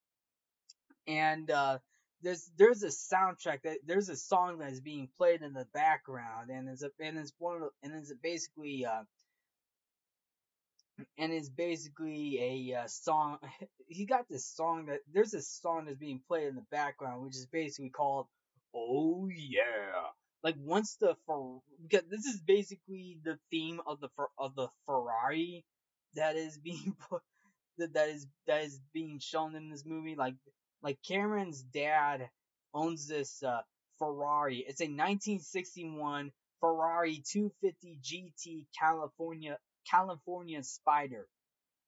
and uh there's there's a soundtrack that there's a song that is being played in the background, and it's a and it's one of the, and it's basically uh and it's basically a uh, song. [laughs] He got this song that there's a song that's being played in the background, which is basically called "Oh Yeah." Like once the for because this is basically the theme of the of the Ferrari that is [laughs] being put that that is that is being shown in this movie. Like like Cameron's dad owns this uh, Ferrari. It's a 1961 Ferrari 250 GT California California Spyder,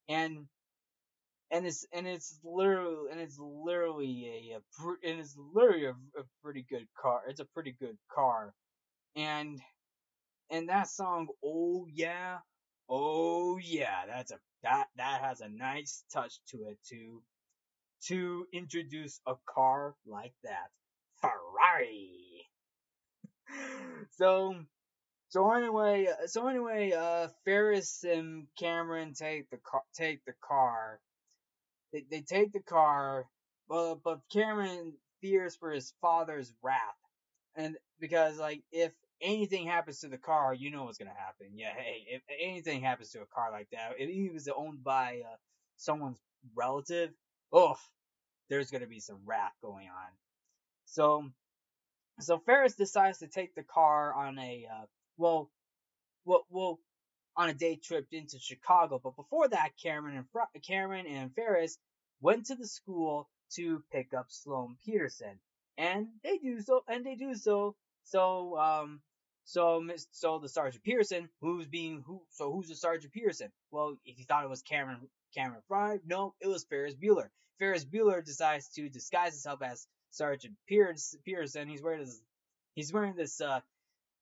and and it's and it's literally and it's literally a, a and it's literally a, a pretty good car. It's a pretty good car, and and that song, oh yeah, oh yeah, that's a that that has a nice touch to it too, to introduce a car like that, Ferrari. [laughs] so so anyway, uh, so anyway, uh, Ferris and Cameron take the car, take the car. They, they take the car, but but Cameron fears for his father's wrath, and because like if anything happens to the car, you know what's gonna happen. Yeah, hey, if anything happens to a car like that, if it was owned by uh, someone's relative, oh, there's gonna be some wrath going on. So, so Ferris decides to take the car on a uh, well, well, well, on a day trip into Chicago. But before that, Cameron and Cameron and Ferris went to the school to pick up Sloan Peterson, and they do so, and they do so. So, um, so, so the Sergeant Pearson, who's being who? So who's the Sergeant Pearson? Well, if you thought it was Cameron Cameron Frye, no, it was Ferris Bueller. Ferris Bueller decides to disguise himself as Sergeant Pearson. He's wearing this, he's wearing this uh,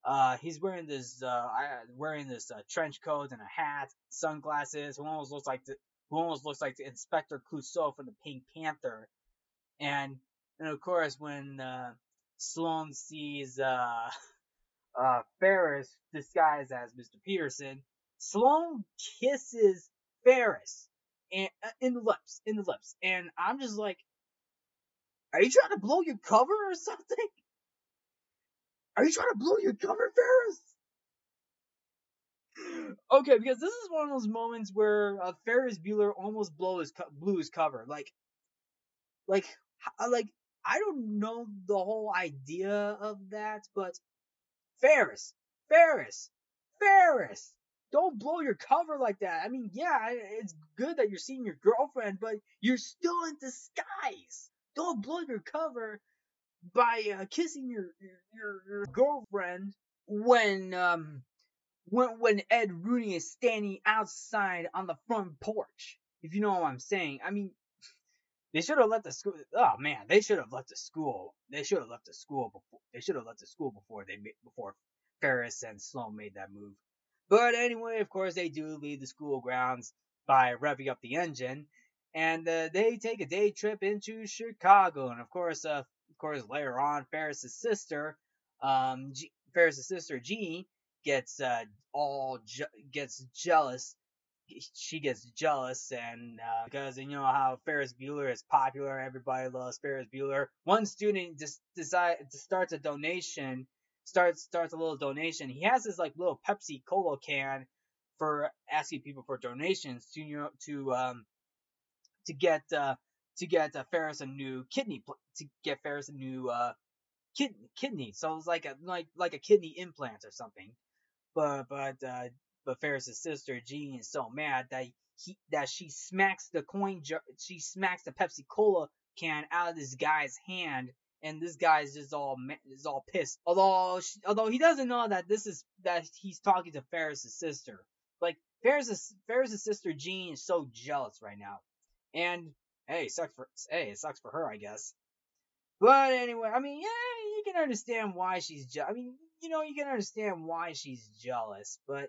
uh, he's wearing this, uh, wearing this uh, trench coat and a hat, sunglasses. Who almost looks like the, who almost looks like the Inspector Clouseau from the Pink Panther. And, and of course, when uh, Sloan sees uh, [laughs] uh, Ferris disguised as Mr. Peterson, Sloan kisses Ferris and uh, in the lips, in the lips, and I'm just like, are you trying to blow your cover or [laughs] something? Are you trying to blow your cover, Ferris? Okay, because this is one of those moments where uh, Ferris Bueller almost blow his co- blew his cover. Like, like, like I don't know the whole idea of that, but Ferris, Ferris, Ferris, don't blow your cover like that. I mean, yeah, it's good that you're seeing your girlfriend, but you're still in disguise. Don't blow your cover by uh, kissing your, your your girlfriend when um when when Ed Rooney is standing outside on the front porch. If you know what I'm saying. I mean, they should have left the school. Oh man, they should have left the school. They should have left the school before. They should have left the school before they before Ferris and Sloan made that move. But anyway, of course, they do leave the school grounds by revving up the engine, and uh, they take a day trip into Chicago. And of course, uh, course, later on, Ferris's sister, um, G- Ferris's sister Jeanie gets uh, all je- gets jealous she gets jealous and uh, because you know how Ferris Bueller is popular, everybody loves Ferris Bueller. One student just decide starts a donation, starts starts a little donation. He has this like little Pepsi Cola can for asking people for donations to you know to um to get uh to get uh, Ferris a new kidney to get Ferris a new uh kid, kidney. So it's like a like like a kidney implant or something. But but uh but Ferris's sister Jean is so mad that he that she smacks the coin jar, she smacks the Pepsi Cola can out of this guy's hand, and this guy's just all is all pissed. Although she, although he doesn't know that this is that he's talking to Ferris's sister. Like Ferris's Ferris's sister Jean is so jealous right now, and hey, sucks for hey, it sucks for her, I guess. But anyway, I mean, yeah, you can understand why she's. Je- I mean, you know, you can understand why she's jealous, but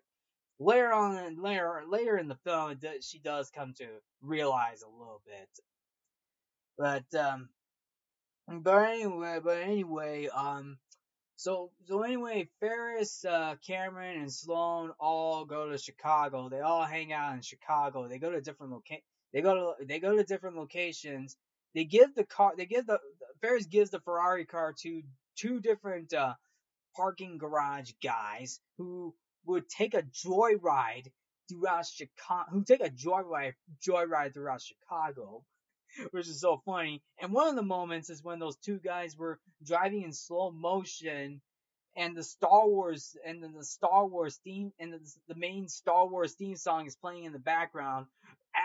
later on, later later in the film, she does come to realize a little bit. But um, but anyway, but anyway, um, so so anyway, Ferris, uh, Cameron, and Sloan all go to Chicago. They all hang out in Chicago. They go to different loca- They go to they go to different locations. They give the car. They give the Ferris gives the Ferrari car to two different uh, parking garage guys who would take a joyride throughout Chicago, who take a joyride joyride throughout Chicago, [laughs] which is so funny. And one of the moments is when those two guys were driving in slow motion, and the Star Wars and the Star Wars theme and the, the main Star Wars theme song is playing in the background,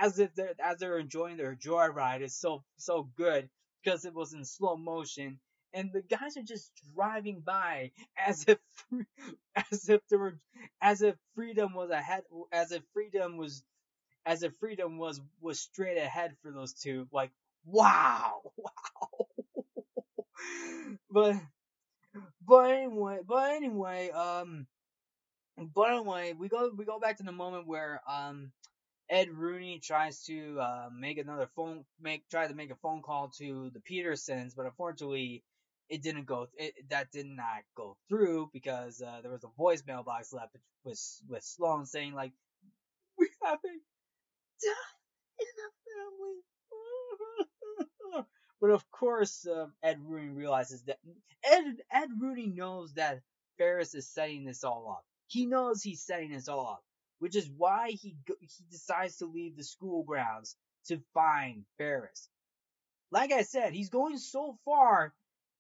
as if they're as they're enjoying their joyride. It's so so good because it was in slow motion and the guys are just driving by as if [laughs] as if there were as if freedom was ahead as if freedom was as if freedom was was straight ahead for those two like wow [laughs] wow but but anyway but anyway um but anyway we go we go back to the moment where um Ed Rooney tries to uh, make another phone make try to make a phone call to the Petersons, but unfortunately it didn't go. It, that did not go through because uh, there was a voicemail box left with with Sloan saying like, "We haven't done in the family." [laughs] but of course, uh, Ed Rooney realizes that Ed Ed Rooney knows that Ferris is setting this all up. He knows he's setting this all up, which is why he he decides to leave the school grounds to find Ferris. Like I said, he's going so far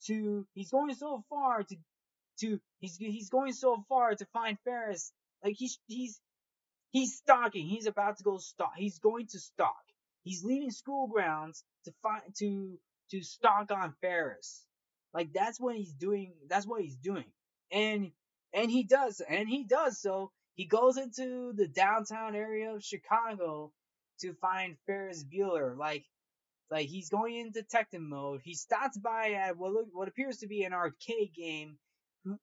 to he's going so far to to he's he's going so far to find Ferris. Like he's he's he's stalking. He's about to go stalk. He's going to stalk. He's leaving school grounds to find to to stalk on Ferris. Like that's what he's doing. That's what he's doing. And and he does and he does so. He goes into the downtown area of Chicago to find Ferris Bueller. Like like he's going in detective mode. He stops by at what look, what appears to be an arcade game.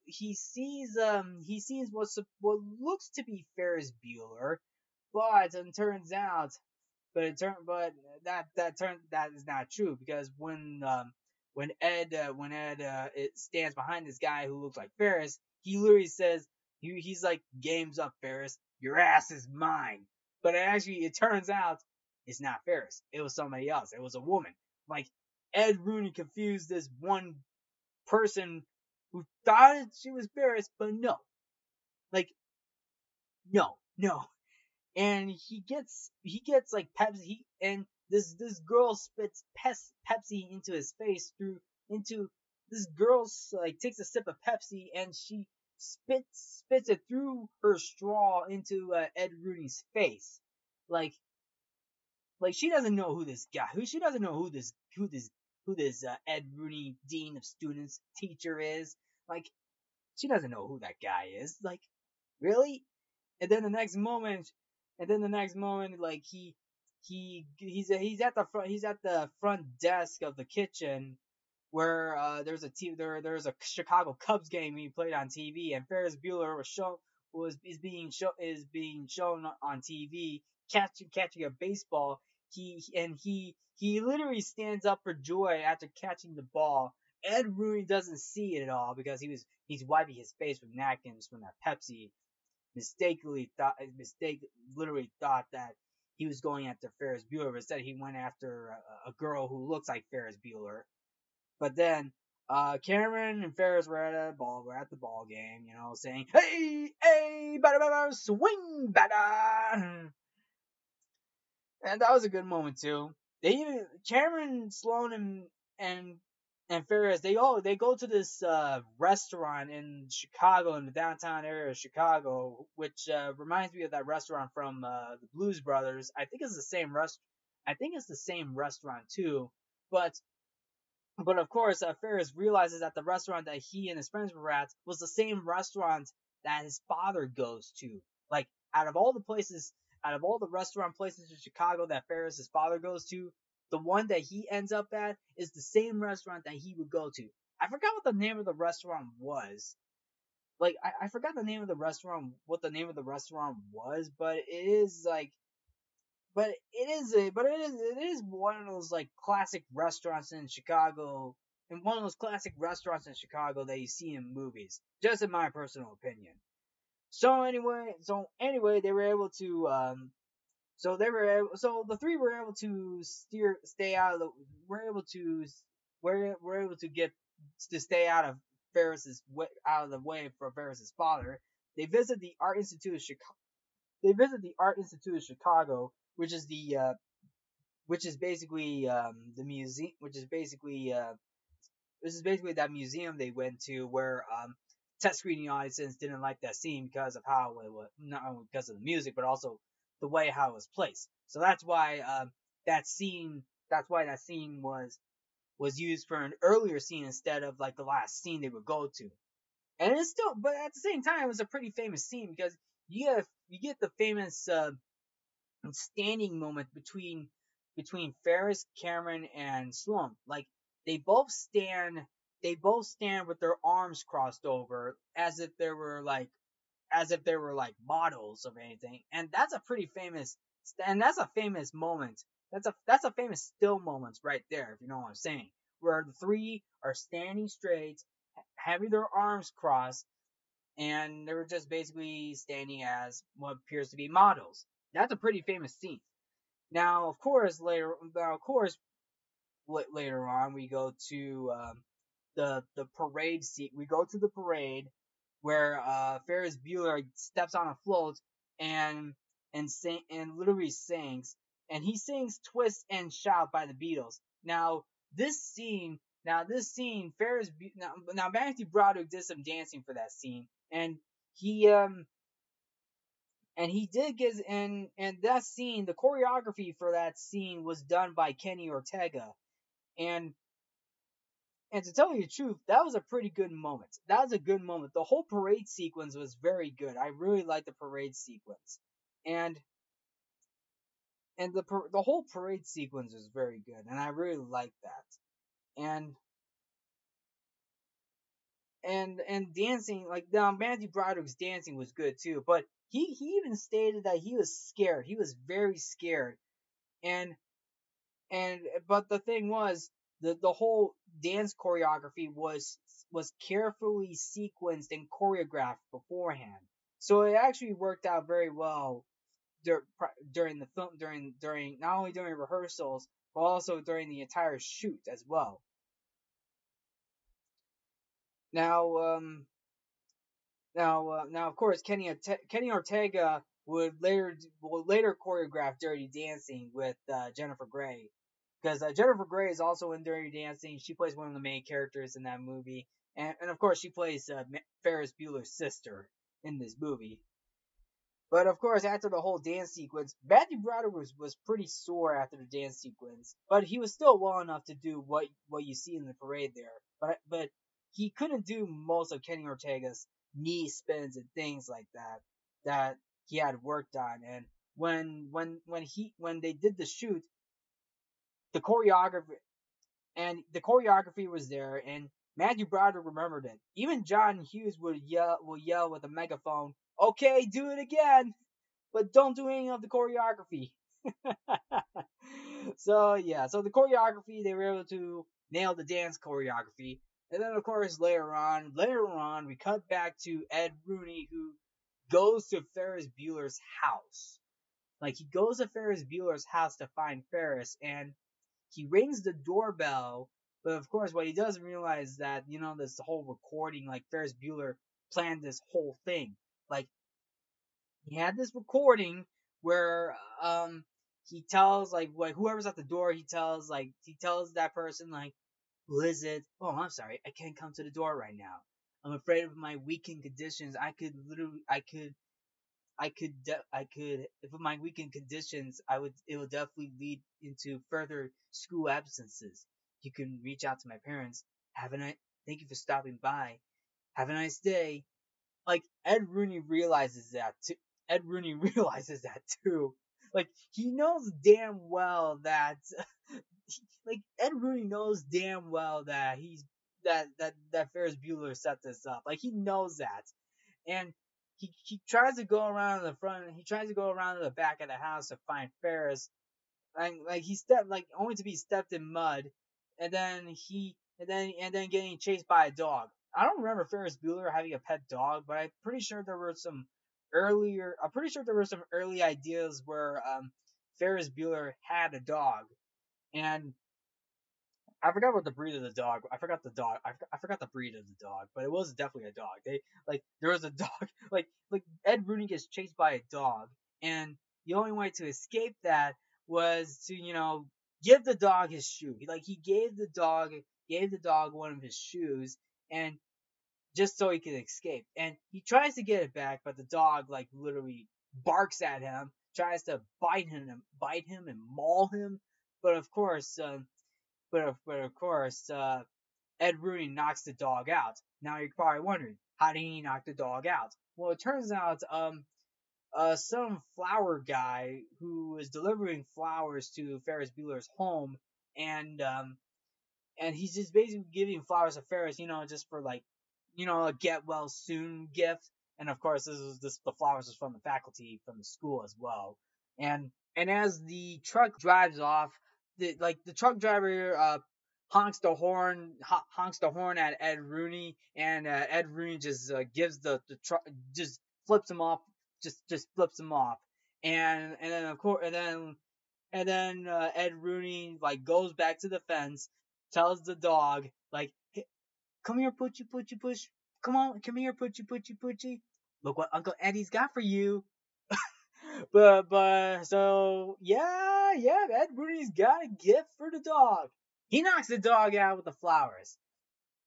He sees um he sees what's what looks to be Ferris Bueller, but it turns out, but it turn but that that turn that is not true because when um when Ed uh, when Ed uh, it stands behind this guy who looks like Ferris, he literally says he, he's like games up Ferris, your ass is mine. But actually, it turns out it's not Ferris. It was somebody else. It was a woman. Like Ed Rooney confused this one person who thought she was Ferris, but no. Like, no, no. And he gets, he gets like Pepsi, he, and this, this girl spits pes, Pepsi into his face through, into, this girl like takes a sip of Pepsi and she spits, spits it through her straw into uh, Ed Rooney's face. Like, like she doesn't know who this guy, who she doesn't know who this who this who this uh, Ed Rooney dean of students teacher is. Like she doesn't know who that guy is. Like really? And then the next moment, and then the next moment, like he he he's he's at the front he's at the front desk of the kitchen where uh, there's a team there there's a Chicago Cubs game being played on TV and Ferris Bueller was shown was is being show is being shown on TV catching catching a baseball. He and he he literally stands up for joy after catching the ball. Ed Rooney doesn't see it at all because he was he's wiping his face with napkins from that Pepsi. mistakenly thought, mistake, literally thought that he was going after Ferris Bueller, but instead he went after a, a girl who looks like Ferris Bueller. But then uh, Cameron and Ferris were at a ball, were at the ball game, you know, saying, "Hey, hey, bada bada, swing, bada." And that was a good moment too. They even Cameron, Sloan, and and and Ferris, they all they go to this uh, restaurant in Chicago, in the downtown area of Chicago, which uh, reminds me of that restaurant from uh, the Blues Brothers. I think it's the same rest. I think it's the same restaurant too, but but of course, uh, Ferris realizes that the restaurant that he and his friends were at was the same restaurant that his father goes to. Like out of all the places, out of all the restaurant places in Chicago that Ferris's father goes to, the one that he ends up at is the same restaurant that he would go to. I forgot what the name of the restaurant was. Like I, I forgot the name of the restaurant, what the name of the restaurant was, but it is like, but it is a, but it is it is one of those like classic restaurants in Chicago, and one of those classic restaurants in Chicago that you see in movies. Just in my personal opinion. So anyway, so anyway, they were able to um, so they were able, so the three were able to steer, stay out of the, were able to, were, were able to get to stay out of Ferris's out of the way for Ferris's father. They visit the Art Institute of Chicago. They visit the Art Institute of Chicago, which is the, uh, which is basically um, the museum, which is basically, uh, this is basically that museum they went to where um, test screening audiences didn't like that scene because of how it was, not only because of the music, but also the way how it was placed. So that's why um, that scene. That's why that scene was was used for an earlier scene instead of like the last scene they would go to. And it's still, but at the same time, it was a pretty famous scene because you get you get the famous uh, standing moment between between Ferris, Cameron, and Sloan. Like they both stand, they both stand with their arms crossed over as if they were like as if they were like models of anything. And that's a pretty famous, and that's a famous moment. That's a that's a famous still moment right there, if you know what I'm saying. Where the three are standing straight, having their arms crossed, and they're just basically standing as what appears to be models. That's a pretty famous scene. Now, of course, later, now of course, later on we go to um, the the parade seat. We go to the parade where uh, Ferris Bueller steps on a float and and sing and literally sings, and he sings "Twist and Shout" by the Beatles. Now this scene, now this scene, Ferris now now Matthew Broderick did some dancing for that scene, and he um and he did get and and that scene, the choreography for that scene was done by Kenny Ortega, and and to tell you the truth, that was a pretty good moment. That was a good moment. The whole parade sequence was very good. I really liked the parade sequence. And and the the whole parade sequence was very good, and I really liked that. And and and dancing like now Matthew Broderick's dancing was good too, but he he even stated that he was scared. He was very scared, and and but the thing was the the whole dance choreography was was carefully sequenced and choreographed beforehand. So it actually worked out very well dur- during the film during during not only during rehearsals but also during the entire shoot as well. Now um now uh, now of course Kenny Kenny Ortega would later would later choreograph Dirty Dancing with uh, Jennifer Grey because uh, Jennifer Grey is also in Dirty Dancing. She plays one of the main characters in that movie, and, and of course she plays uh, Ferris Bueller's sister in this movie. But of course, after the whole dance sequence, Matthew Broderick was, was pretty sore after the dance sequence, but he was still well enough to do what what you see in the parade there. But but he couldn't do most of Kenny Ortega's knee spins and things like that that he had worked on. And when when when he when they did the shoot, the choreography and the choreography was there, and Matthew Broderick remembered it. Even John Hughes would yell, will yell with a megaphone, "Okay, do it again, but don't do any of the choreography." [laughs] so yeah, so the choreography they were able to nail the dance choreography, and then of course later on, later on we cut back to Ed Rooney who goes to Ferris Bueller's house. Like he goes to Ferris Bueller's house to find Ferris, and he rings the doorbell. But of course, what he doesn't realize is that you know this whole recording, like Ferris Bueller planned this whole thing. Like he had this recording where um he tells like like whoever's at the door, he tells like he tells that person like who is it? Oh, I'm sorry, I can't come to the door right now. I'm afraid of my weakened conditions. I could literally, I could, I could, de- I could, if of my weakened conditions, I would, it would definitely lead into further school absences. You can reach out to my parents. Have a nice, thank you for stopping by. Have a nice day. Like, Ed Rooney realizes that too. Ed Rooney [laughs] realizes that too. Like, he knows damn well that, [laughs] like, Ed Rooney knows damn well that he's, that, that, that Ferris Bueller set this up. Like, he knows that. And he, he tries to go around the front, he tries to go around the back of the house to find Ferris. Like, like he stepped, like, only to be stepped in mud. And then he, and then, and then getting chased by a dog. I don't remember Ferris Bueller having a pet dog, but I'm pretty sure there were some earlier. I'm pretty sure there were some early ideas where um, Ferris Bueller had a dog, and I forgot what the breed of the dog. I forgot the dog. I, I forgot the breed of the dog, but it was definitely a dog. They like there was a [laughs] dog. Like like Ed Rooney gets chased by a dog, and the only way to escape that was to you know give the dog his shoe. Like he gave the dog gave the dog one of his shoes, and just so he could escape. And he tries to get it back, but the dog like literally barks at him, tries to bite him bite him and maul him. But of course, um, but of, but of course, uh, Ed Rooney knocks the dog out. Now you're probably wondering, how did he knock the dog out? Well, it turns out, um, uh, some flower guy who was delivering flowers to Ferris Bueller's home, and um, and he's just basically giving flowers to Ferris, you know, just for like you know, a get well soon gift. And of course, this is this the flowers is from the faculty from the school as well. And and as the truck drives off, the like the truck driver uh honks the horn honks the horn at Ed Rooney, and uh, Ed Rooney just uh, gives the the truck just flips him off, just just flips him off. And and then of course and then and then uh, Ed Rooney like goes back to the fence, tells the dog like Come here, Poochie, Poochie, Push. Come on, come here, Poochie, Poochie, Poochie. Look what Uncle Eddie's got for you. But, but, so, yeah, yeah, Ed Rooney's got a gift for the dog. He knocks the dog out with the flowers.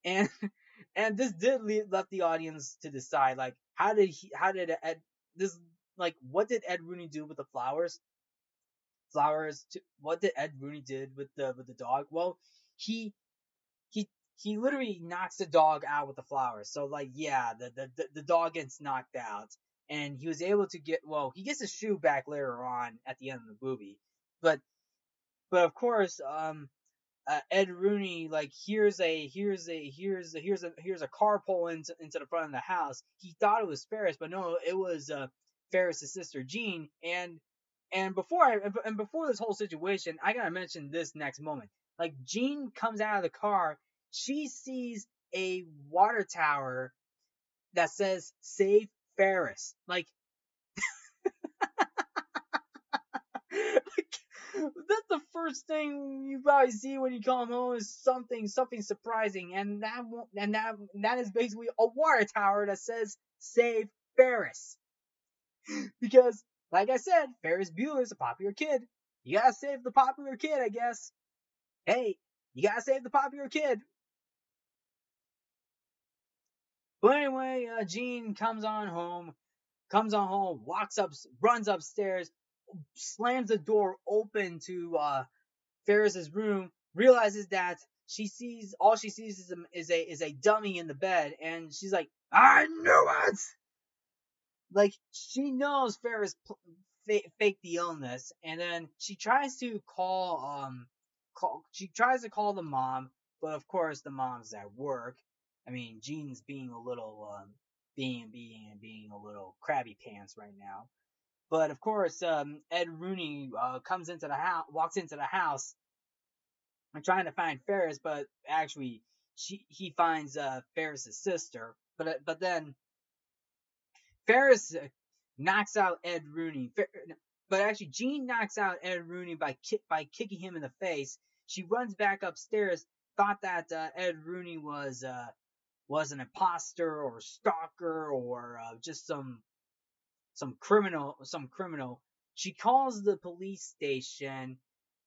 And, [laughs] and this did leave, left the audience to decide, like, how did he, how did Ed, this, like, what did Ed Rooney do with the flowers? Flowers, to, what did Ed Rooney did with the, with the dog? Well, he, he he literally knocks the dog out with the flowers. So like, yeah, the, the, the dog gets knocked out and he was able to get, well, he gets his shoe back later on at the end of the movie. But, but of course, um, uh, Ed Rooney like here's a here's a here's a here's a here's a car pull into into the front of the house. He thought it was Ferris, but no, it was uh, Ferris's sister Jean. And and before I and before this whole situation, I gotta mention this next moment. Like Jean comes out of the car she sees a water tower that says save Ferris. Like, [laughs] like that's the first thing you probably see when you come home is something something surprising and that and that that is basically a water tower that says save Ferris. [laughs] because like I said, Ferris Bueller is a popular kid. You gotta save the popular kid, I guess. Hey, you gotta save the popular kid. But anyway, uh, Jean comes on home, comes on home, walks up, runs upstairs, slams the door open to uh, Ferris's room, realizes that she sees all she sees is a, is a is a dummy in the bed, and she's like, "I knew it!" Like she knows Ferris pl- faked the illness, and then she tries to call um call she tries to call the mom, but of course the mom's at work, I mean, Jean's being a little, um, being, being, being a little crabby pants right now. But of course, um, Ed Rooney, uh, comes into the house, walks into the house and trying to find Ferris, but actually, she, he finds, uh, Ferris's sister. But, but then, Ferris uh, knocks out Ed Rooney, but actually Jean knocks out Ed Rooney by ki- by kicking him in the face. She runs back upstairs, thought that uh, Ed Rooney was uh, was an imposter or stalker or uh, just some some criminal, some criminal. She calls the police station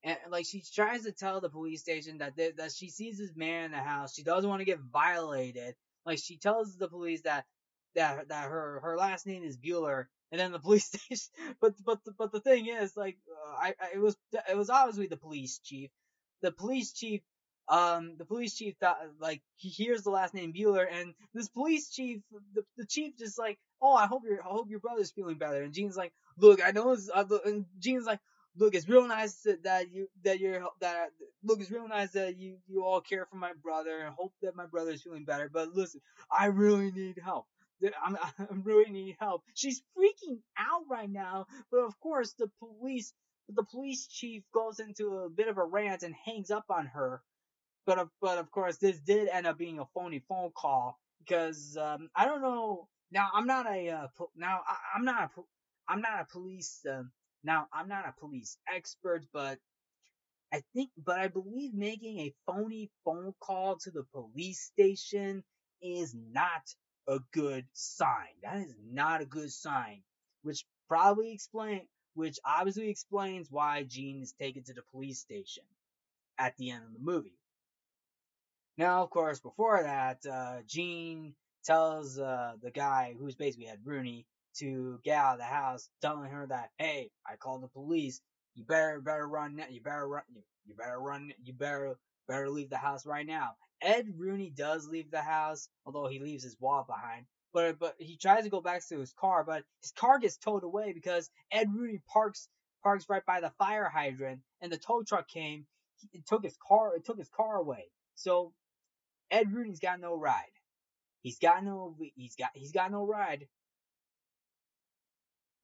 and like she tries to tell the police station that that she sees this man in the house. She doesn't want to get violated. Like she tells the police that that that her her last name is Bueller, and then the [laughs] police station. But but but the thing is, like, uh, I, I it was it was obviously the police chief. The police chief um, the police chief thought, like, he hears the last name Bueller, and this police chief, the, the chief just like, oh, I hope your, I hope your brother's feeling better. And Jean's like, look, I know it's, uh, and Jean's like, look, it's real nice that, you, that you're, that, look, it's real nice that you, you all care for my brother and hope that my brother is feeling better. But listen, I really need help. I'm, [laughs] I really need help. She's freaking out right now, but of course the police, the police chief goes into a bit of a rant and hangs up on her but of, but of course, this did end up being a phony phone call because um, I don't know. Now I'm not a uh, po- now I, am not a I'm not a police uh, now I'm not a police expert, but I think but I believe making a phony phone call to the police station is not a good sign. That is not a good sign, which probably explain which obviously explains why Jean is taken to the police station at the end of the movie. Now, of course, before that, uh, Jean tells uh, the guy who's basically Ed Rooney to get out of the house, telling her that, hey, I called the police. You better better run. You better run. You better run. You better better leave the house right now. Ed Rooney does leave the house, although he leaves his wallet behind. But but he tries to go back to his car, but his car gets towed away because Ed Rooney parks parks right by the fire hydrant, and the tow truck came. It took his car. It took his car away. So Ed Rooney's got no ride. He's got no he's got he's got no ride.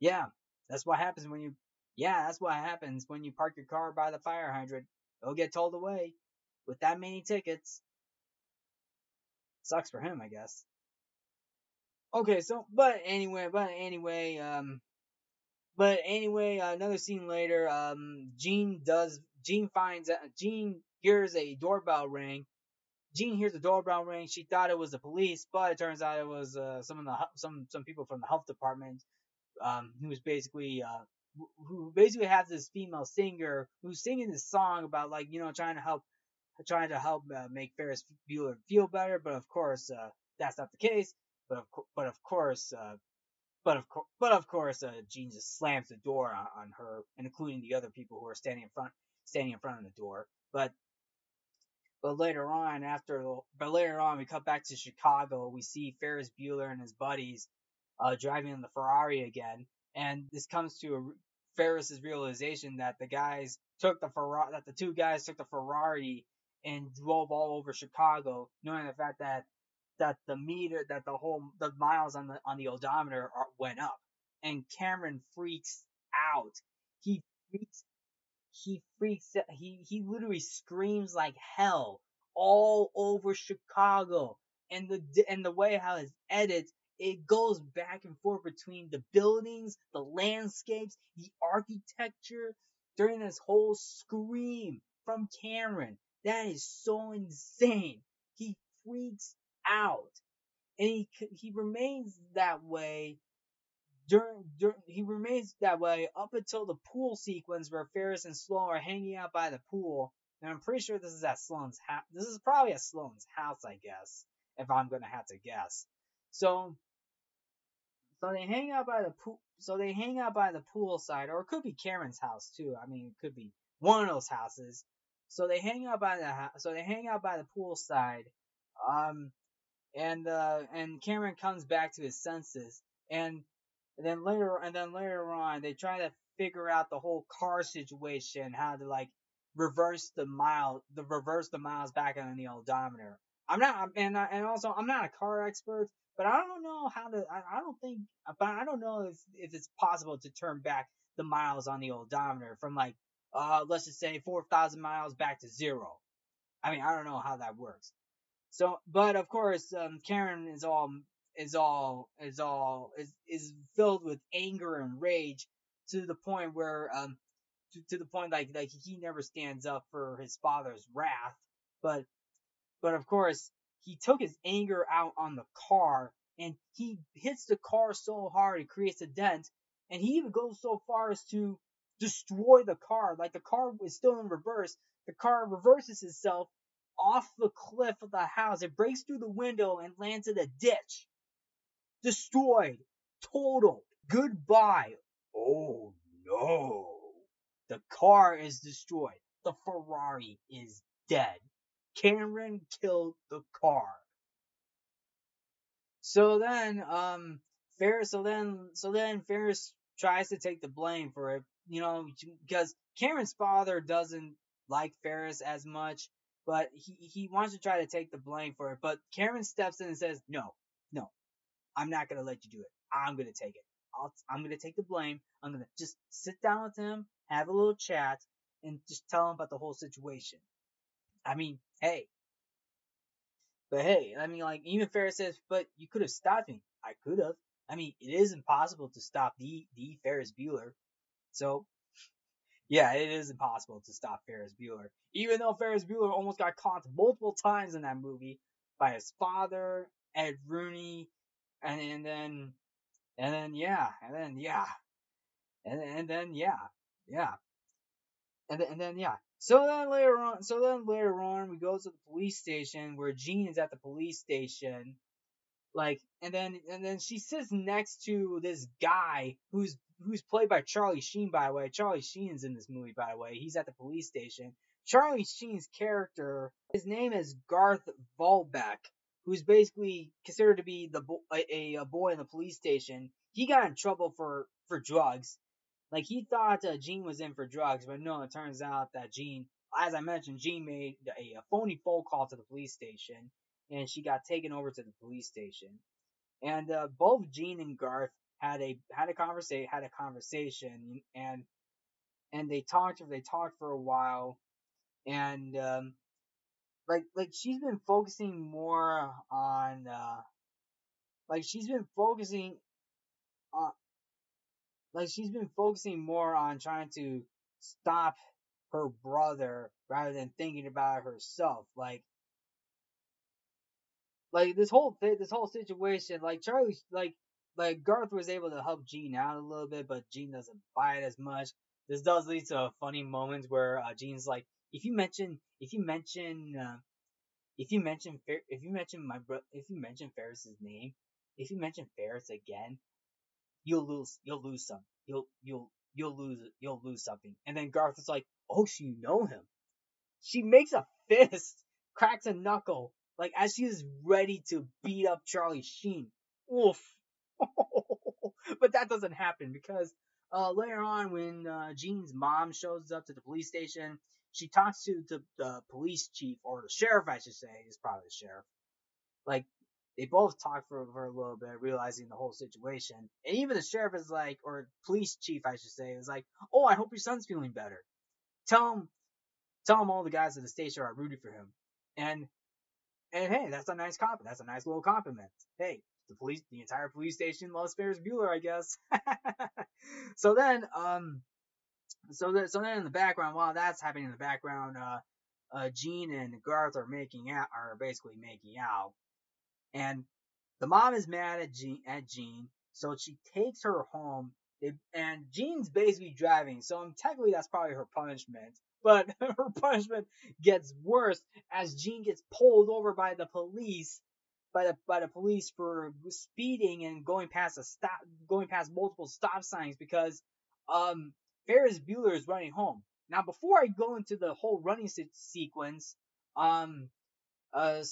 Yeah, that's what happens when you yeah, that's what happens when you park your car by the fire hydrant. It'll get towed away with that many tickets. Sucks for him, I guess. Okay, so but anyway, but anyway, um but anyway, uh, another scene later, um Jean does Jean finds Jean hears a doorbell ring Jean hears the doorbell ring. She thought it was the police, but it turns out it was uh, some of the some some people from the health department, um, who was basically uh, who basically has this female singer who's singing this song about like you know trying to help trying to help uh, make Ferris Bueller feel better, but of course uh, that's not the case. But of but of course uh, but of but of course uh, Jean just slams the door on, on her, including the other people who are standing in front standing in front of the door. But but later on, after but later on, we cut back to Chicago. We see Ferris Bueller and his buddies uh, driving in the Ferrari again, and this comes to a, Ferris's realization that the guys took the Ferrari, that the two guys took the Ferrari and drove all over Chicago, knowing the fact that that the meter, that the whole the miles on the on the odometer are, went up, and Cameron freaks out. He freaks he freaks out. He, he literally screams like hell all over Chicago. And the, and the way how it's edited, it goes back and forth between the buildings, the landscapes, the architecture during this whole scream from Cameron. That is so insane. He freaks out. And he, he remains that way during, during he remains that way up until the pool sequence where Ferris and Sloan are hanging out by the pool. And I'm pretty sure this is at Sloan's house. This is probably at Sloan's house, I guess, if I'm gonna have to guess. So, so they hang out by the pool. So they hang out by the pool side, or it could be Cameron's house too. I mean, it could be one of those houses. So they hang out by the. So they hang out by the pool side. Um, and uh, and Cameron comes back to his senses, and and then later, and then later on, they try to figure out the whole car situation, how to like reverse the mile, the reverse the miles back on the odometer. I'm not, and I, and also I'm not a car expert, but I don't know how to. I, I don't think, but I don't know if if it's possible to turn back the miles on the odometer from like, uh, let's just say four thousand miles back to zero. I mean, I don't know how that works. So, but of course, um, Karen is all is all is all is is filled with anger and rage to the point where um to, to the point like like he never stands up for his father's wrath but but of course he took his anger out on the car and he hits the car so hard it creates a dent and he even goes so far as to destroy the car. Like the car is still in reverse. The car reverses itself off the cliff of the house. It breaks through the window and lands in a ditch destroyed total goodbye. Oh no. The car is destroyed. The ferrari is dead. Cameron killed the car. So then, um, Ferris, so then, so then Ferris tries to take the blame for it, you know, because Cameron's father doesn't like Ferris as much, but he, he wants to try to take the blame for it. But Cameron steps in and says, no, I'm not going to let you do it. I'm going to take it. I'll, I'm going to take the blame. I'm going to just sit down with him, have a little chat, and just tell him about the whole situation. I mean, hey, but hey, I mean, like even Ferris says, but you could have stopped me. I could have. I mean, it is impossible to stop the the Ferris Bueller. So, yeah, it is impossible to stop Ferris Bueller. Even though Ferris Bueller almost got caught multiple times in that movie by his father, Ed Rooney, and, and then and then yeah, and then yeah, and and then yeah, yeah, and then, and then yeah, so then later on, so then later on, we go to the police station where Jean is at the police station, like, and then and then she sits next to this guy who's who's played by Charlie Sheen, by the way. Charlie Sheen's in this movie, by the way. He's at the police station. Charlie Sheen's character, his name is Garth Volbeck, who's basically considered to be the bo- a, a boy in the police station. He got in trouble for for drugs like he thought uh, Jean was in for drugs, but no, it turns out that Jean, as I mentioned, Jean made a, a phony phone call to the police station, and she got taken over to the police station. And uh, both Jean and Garth had a had a conversation had a conversation, and and they talked they talked for a while, and um, like like she's been focusing more on uh, like she's been focusing on like she's been focusing more on trying to stop her brother rather than thinking about herself. Like, like this whole thing, this whole situation, like Charlie, like, like Garth was able to help Jean out a little bit, but Jean doesn't buy it as much. This does lead to funny moments where uh, like, if you mention, if you mention, uh, if you mention, if you mention my bro, if you mention Ferris's name, if you mention Ferris again, you'll lose you'll lose some. You'll you'll you'll lose you'll lose something. And then Garth is like, Oh, you know him. She makes a fist, cracks a knuckle, like as she is ready to beat up Charlie Sheen. Oof. [laughs] but that doesn't happen because uh, later on when uh, Jean's mom shows up to the police station, she talks to the, the police chief or the sheriff, I should say, is probably the sheriff. Like they both talk for, for a little bit, realizing the whole situation. And even the sheriff is like, or police chief, I should say, is like, "Oh, I hope your son's feeling better. Tell him, tell him all the guys at the station are rooting for him." And and hey, that's a nice compliment. That's a nice little compliment. Hey, the police, the entire police station loves Ferris Bueller, I guess. [laughs] so then, um, so that so then in the background, while that's happening in the background, uh, uh, Jean and Garth are making out, are basically making out, and the mom is mad at Jean, at Jean, so she takes her home. and Jean's basically driving, so technically that's probably her punishment. But [laughs] her punishment gets worse as Jean gets pulled over by the police, by the by the police for speeding and going past a stop, going past multiple stop signs because um Ferris Bueller is running home. Now, before I go into the whole running se- sequence, um, uh,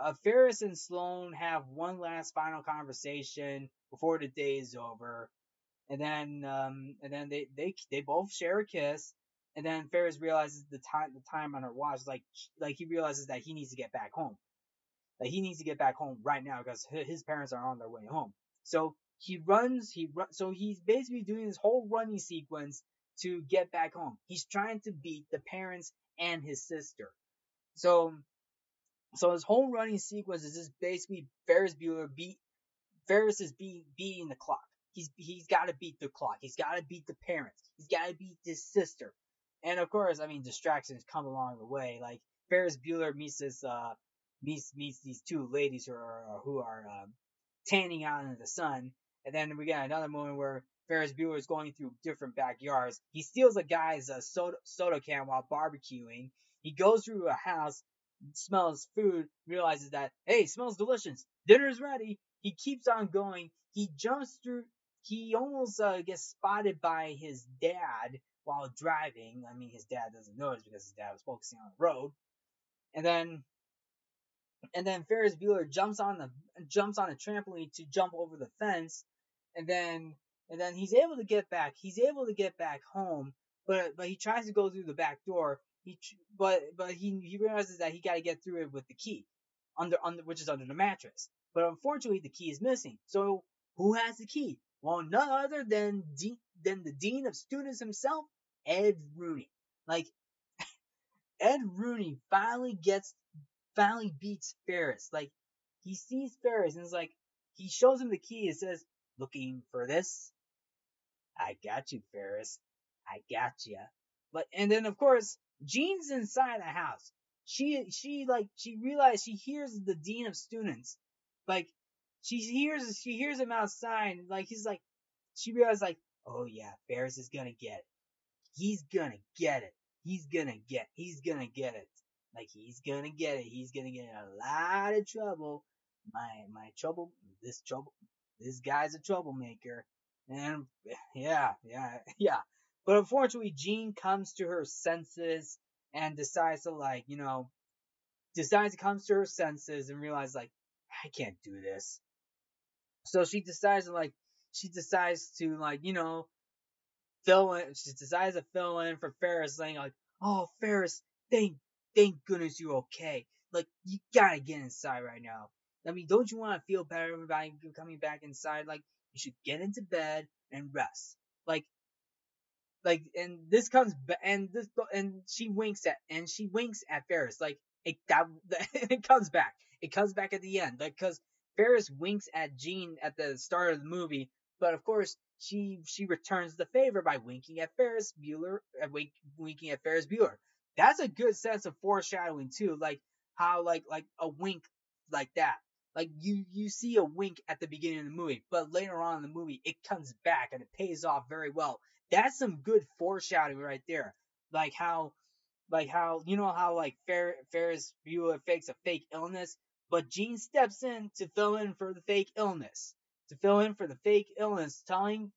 uh, Ferris and Sloane have one last final conversation before the day is over, and then um, and then they they they both share a kiss, and then Ferris realizes the time the time on her watch, like like he realizes that he needs to get back home, that he needs to get back home right now because his parents are on their way home. So he runs, he run, so he's basically doing this whole running sequence to get back home. He's trying to beat the parents and his sister. So so his whole running sequence is just basically Ferris Bueller beat Ferris is be, beating the clock. He's he's got to beat the clock. He's got to beat the parents. He's got to beat his sister. And of course, I mean, distractions come along the way. Like Ferris Bueller meets this uh meets meets these two ladies who are who are um, tanning out in the sun, and then we get another moment where Ferris Bueller is going through different backyards. He steals a guy's uh, soda soda can while barbecuing. He goes through a house, smells food, realizes that hey, smells delicious. Dinner's ready. He keeps on going. He jumps through. He almost uh, gets spotted by his dad while driving. I mean, his dad doesn't notice because his dad was focusing on the road. And then, and then Ferris Bueller jumps on the jumps on a trampoline to jump over the fence, and then and then he's able to get back. He's able to get back home, but but he tries to go through the back door. He but but he he realizes that he got to get through it with the key, under under which is under the mattress. But unfortunately, the key is missing. So who has the key? Well, none other than D, than the dean of students himself, Ed Rooney. Like [laughs] Ed Rooney finally gets finally beats Ferris. Like he sees Ferris and is like he shows him the key. It says, "Looking for this? I got you, Ferris. I got you." But and then of course Jean's inside the house. She she like she realized she hears the dean of students. Like she hears she hears him outside. Like he's like she realized like oh yeah Ferris is gonna get it. He's gonna get it. He's gonna get. He's gonna get it. Like he's gonna get it. He's gonna get in a lot of trouble. My my trouble. This trouble. This guy's a troublemaker. And yeah, yeah, [laughs] yeah. But unfortunately, Jean comes to her senses and decides to like, you know, decides to come to her senses and realize like, I can't do this. So she decides to like, she decides to like, you know, fill in. She decides to fill in for Ferris, saying like, "Oh, Ferris, thank thank goodness you're okay. Like you gotta get inside right now. I mean, don't you want to feel better about coming back inside? Like you should get into bed and rest. Like." Like and this comes and this and she winks at and she winks at Ferris like it that [laughs] it comes back it comes back at the end like because Ferris winks at Jean at the start of the movie but of course she she returns the favor by winking at Ferris Bueller, uh, wink, winking at Ferris Bueller. That's a good sense of foreshadowing too, like how like like a wink like that. Like you you see a wink at the beginning of the movie, but later on in the movie it comes back and it pays off very well. That's some good foreshadowing right there. Like how like how you know how like Fer- Ferris Bueller fakes a fake illness, but Jean steps in to fill in for the fake illness to fill in for the fake illness, telling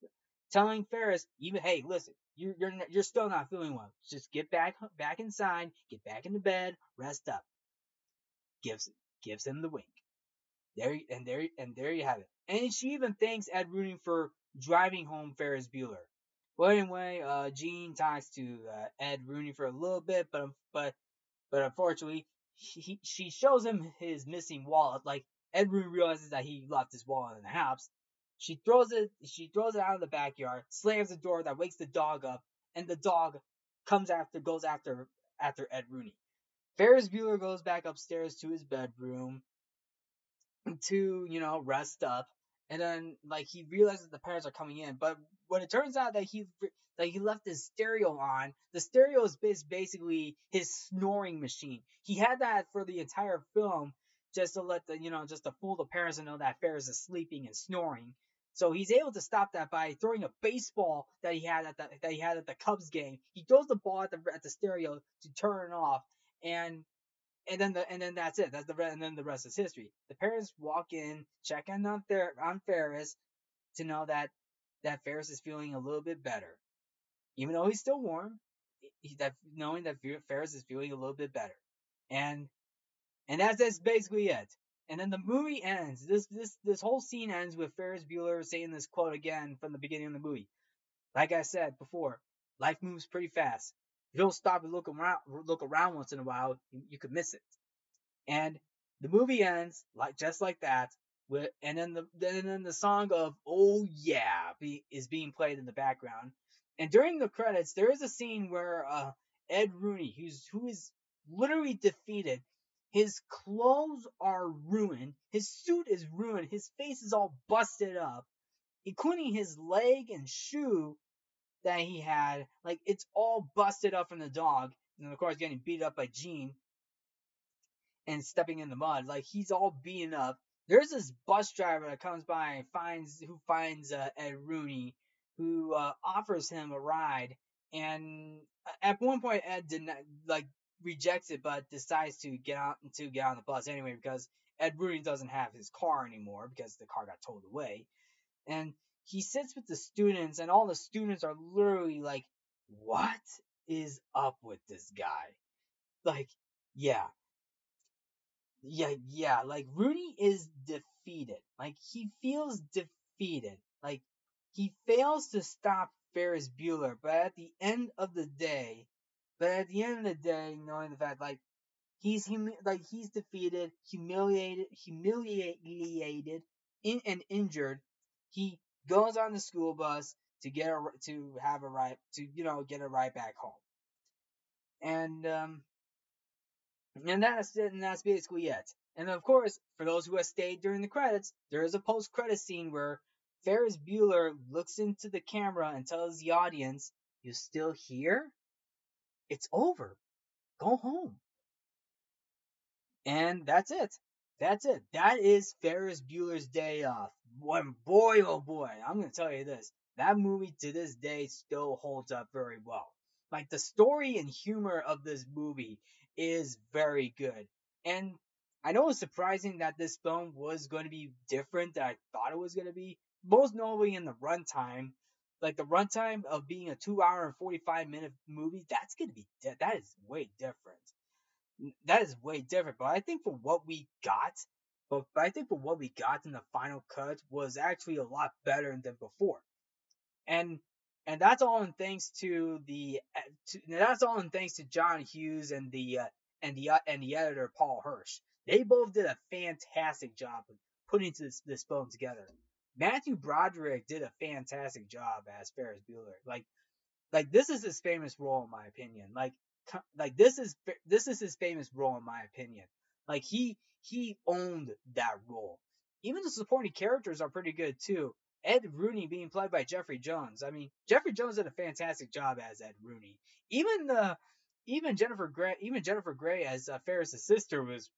telling Ferris, even hey, listen, you're you're you're still not feeling well. Just get back back inside, get back into bed, rest up. Gives gives him the wink. There and there and there you have it. And she even thanks Ed Rooney for driving home Ferris Bueller. Well, anyway, uh, Jean talks to uh, Ed Rooney for a little bit, but but but unfortunately, he, she shows him his missing wallet. Like Ed Rooney realizes that he left his wallet in the house. She throws it. She throws it out of the backyard, slams the door that wakes the dog up, and the dog comes after, goes after after Ed Rooney. Ferris Bueller goes back upstairs to his bedroom to you know rest up, and then like he realizes the parents are coming in, but when it turns out that he that he left his stereo on, the stereo is basically his snoring machine. He had that for the entire film just to let the you know just to fool the parents and know that Ferris is sleeping and snoring. So he's able to stop that by throwing a baseball that he had at the that he had at the Cubs game. He throws the ball at the at the stereo to turn it off, and and then the and then that's it. That's the and then the rest is history. The parents walk in, check in on Fer- on Ferris to know that that Ferris is feeling a little bit better, even though he's still warm. He, that knowing that Ferris is feeling a little bit better, and and that's, that's basically it. And then the movie ends. This this this whole scene ends with Ferris Bueller saying this quote again from the beginning of the movie. Like I said before, life moves pretty fast. You don't stop and look around, look around once in a while, you, you could miss it. And the movie ends like just like that. With and then the then then the song of Oh Yeah be, is being played in the background. And during the credits, there is a scene where uh, Ed Rooney, who's who is literally defeated, His clothes are ruined. His suit is ruined. His face is all busted up, including his leg and shoe that he had. Like it's all busted up from the dog, and of course getting beat up by Jean and stepping in the mud. Like he's all beaten up. There's this bus driver that comes by and finds who finds uh, Ed Rooney, who uh, offers him a ride. And at one point, Ed did not like rejects it, but decides to get out to get on the bus anyway because Ed Rooney doesn't have his car anymore because the car got towed away. And he sits with the students, and all the students are literally like, "What is up with this guy?" Like, yeah, yeah, yeah. Like Rudy is defeated. Like he feels defeated. Like he fails to stop Ferris Bueller, but at the end of the day, but at the end of the day, knowing the fact like he's humi- like he's defeated, humiliated, humiliated, and injured, he goes on the school bus to get a to have a ride to you know get a ride back home. And um and that's it, and that's basically it. And of course, for those who have stayed during the credits, there is a post credit scene where Ferris Bueller looks into the camera and tells the audience, You still here? It's over. Go home. And that's it. That's it. That is Ferris Bueller's Day Off. Boy, boy, oh boy, I'm gonna tell you this. That movie to this day still holds up very well. Like the story and humor of this movie is very good. And I know it's surprising that this film was going to be different than I thought it was going to be. Most notably in the runtime, like the runtime of being a two hour and 45 minute movie, that's going to be, that is way different. That is way different. But I think for what we got, but, I think for what we got in the final cut was actually a lot better than before. And and that's all in thanks to the to, that's all in thanks to John Hughes and the uh, and the uh, and the editor Paul Hirsch. They both did a fantastic job of putting this this film together. Matthew Broderick did a fantastic job as Ferris Bueller. Like like this is his famous role in my opinion. Like like this is this is his famous role in my opinion. Like he he owned that role. Even the supporting characters are pretty good too. Ed Rooney being played by Jeffrey Jones. I mean, Jeffrey Jones did a fantastic job as Ed Rooney. Even the even Jennifer Grey, even Jennifer Grey as uh, Ferris's sister was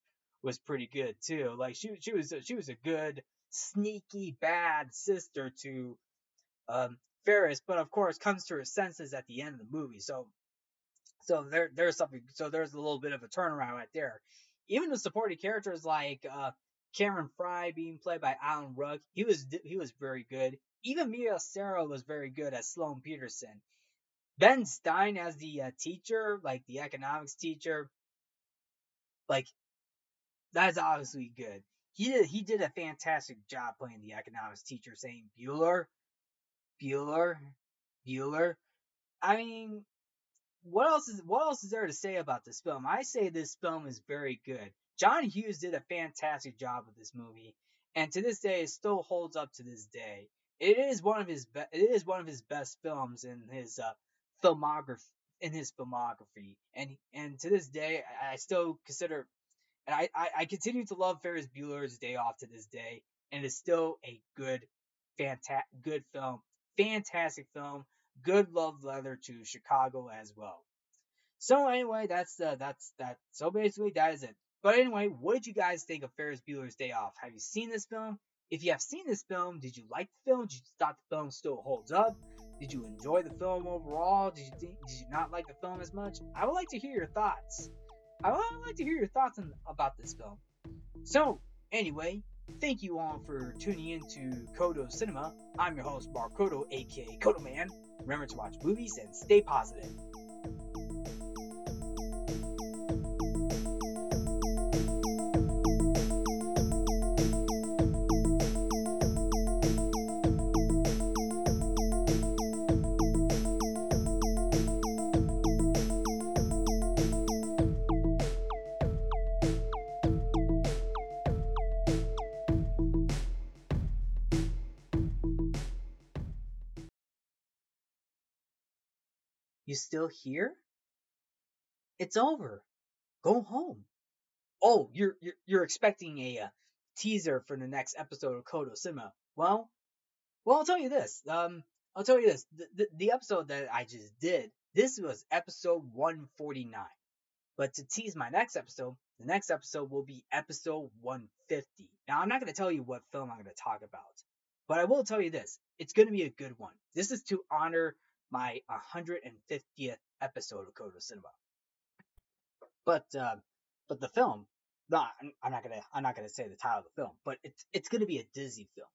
was pretty good too. Like she she was she was a good sneaky bad sister to um, Ferris, but of course comes to her senses at the end of the movie. So so there there's something so there's a little bit of a turnaround right there. Even the supporting characters like uh, Cameron Frye being played by Alan Ruck, he was he was very good. Even Mia Sara was very good as Sloane Peterson. Ben Stein as the uh, teacher, like the economics teacher, like that's obviously good. He did he did a fantastic job playing the economics teacher, saying Bueller, Bueller, Bueller. I mean, what else is what else is there to say about this film? I say this film is very good. John Hughes did a fantastic job with this movie, and to this day, it still holds up to this day. It is one of his be- it is one of his best films in his uh, filmography in his filmography, and and to this day, I, I still consider, and I, I I continue to love Ferris Bueller's Day Off to this day, and it's still a good, fantastic, good film, fantastic film, good love letter to Chicago as well. So anyway, that's uh, that's that. So basically, that is it. But anyway, what did you guys think of Ferris Bueller's Day Off? Have you seen this film? If you have seen this film, did you like the film? Did you thought the film still holds up? Did you enjoy the film overall? Did you think, did you not like the film as much? I would like to hear your thoughts. I would like to hear your thoughts on, about this film. So, anyway, thank you all for tuning in to Codo Cinema. I'm your host, Mark Codo, aka Codo Man. Remember to watch movies and stay positive. Still here? It's over. Go home. oh, you're you're, expecting a, uh teaser for the next episode of Codo Cinema. Well, well, I'll tell you this. Um, I'll tell you this. The, the, the episode that I just did, this was episode 149. But to tease my next episode, the next episode will be episode 150. Now, I'm not going to tell you what film I'm going to talk about, but I will tell you this. It's going to be a good one. This is to honor my 150th episode of Codo Cinema. But, uh, but the film, no, I'm, not gonna, I'm not gonna say the title of the film, but it's, it's gonna be a Disney film.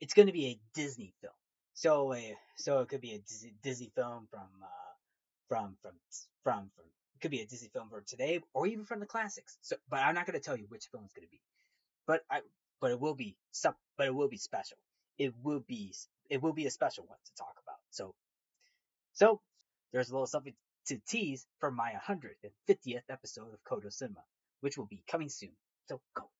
It's gonna be a Disney film. So, uh, so it could be a Disney, film from, uh, from, from, from, from it could be a Disney film from today or even from the classics. So, but I'm not to tell you which film it's to be. But I, but it will be some, but it will be special. It will be, it will be a special one to talk about. So, so there's a little something to tease for my 150th episode of Codo Cinema, which will be coming soon. So go.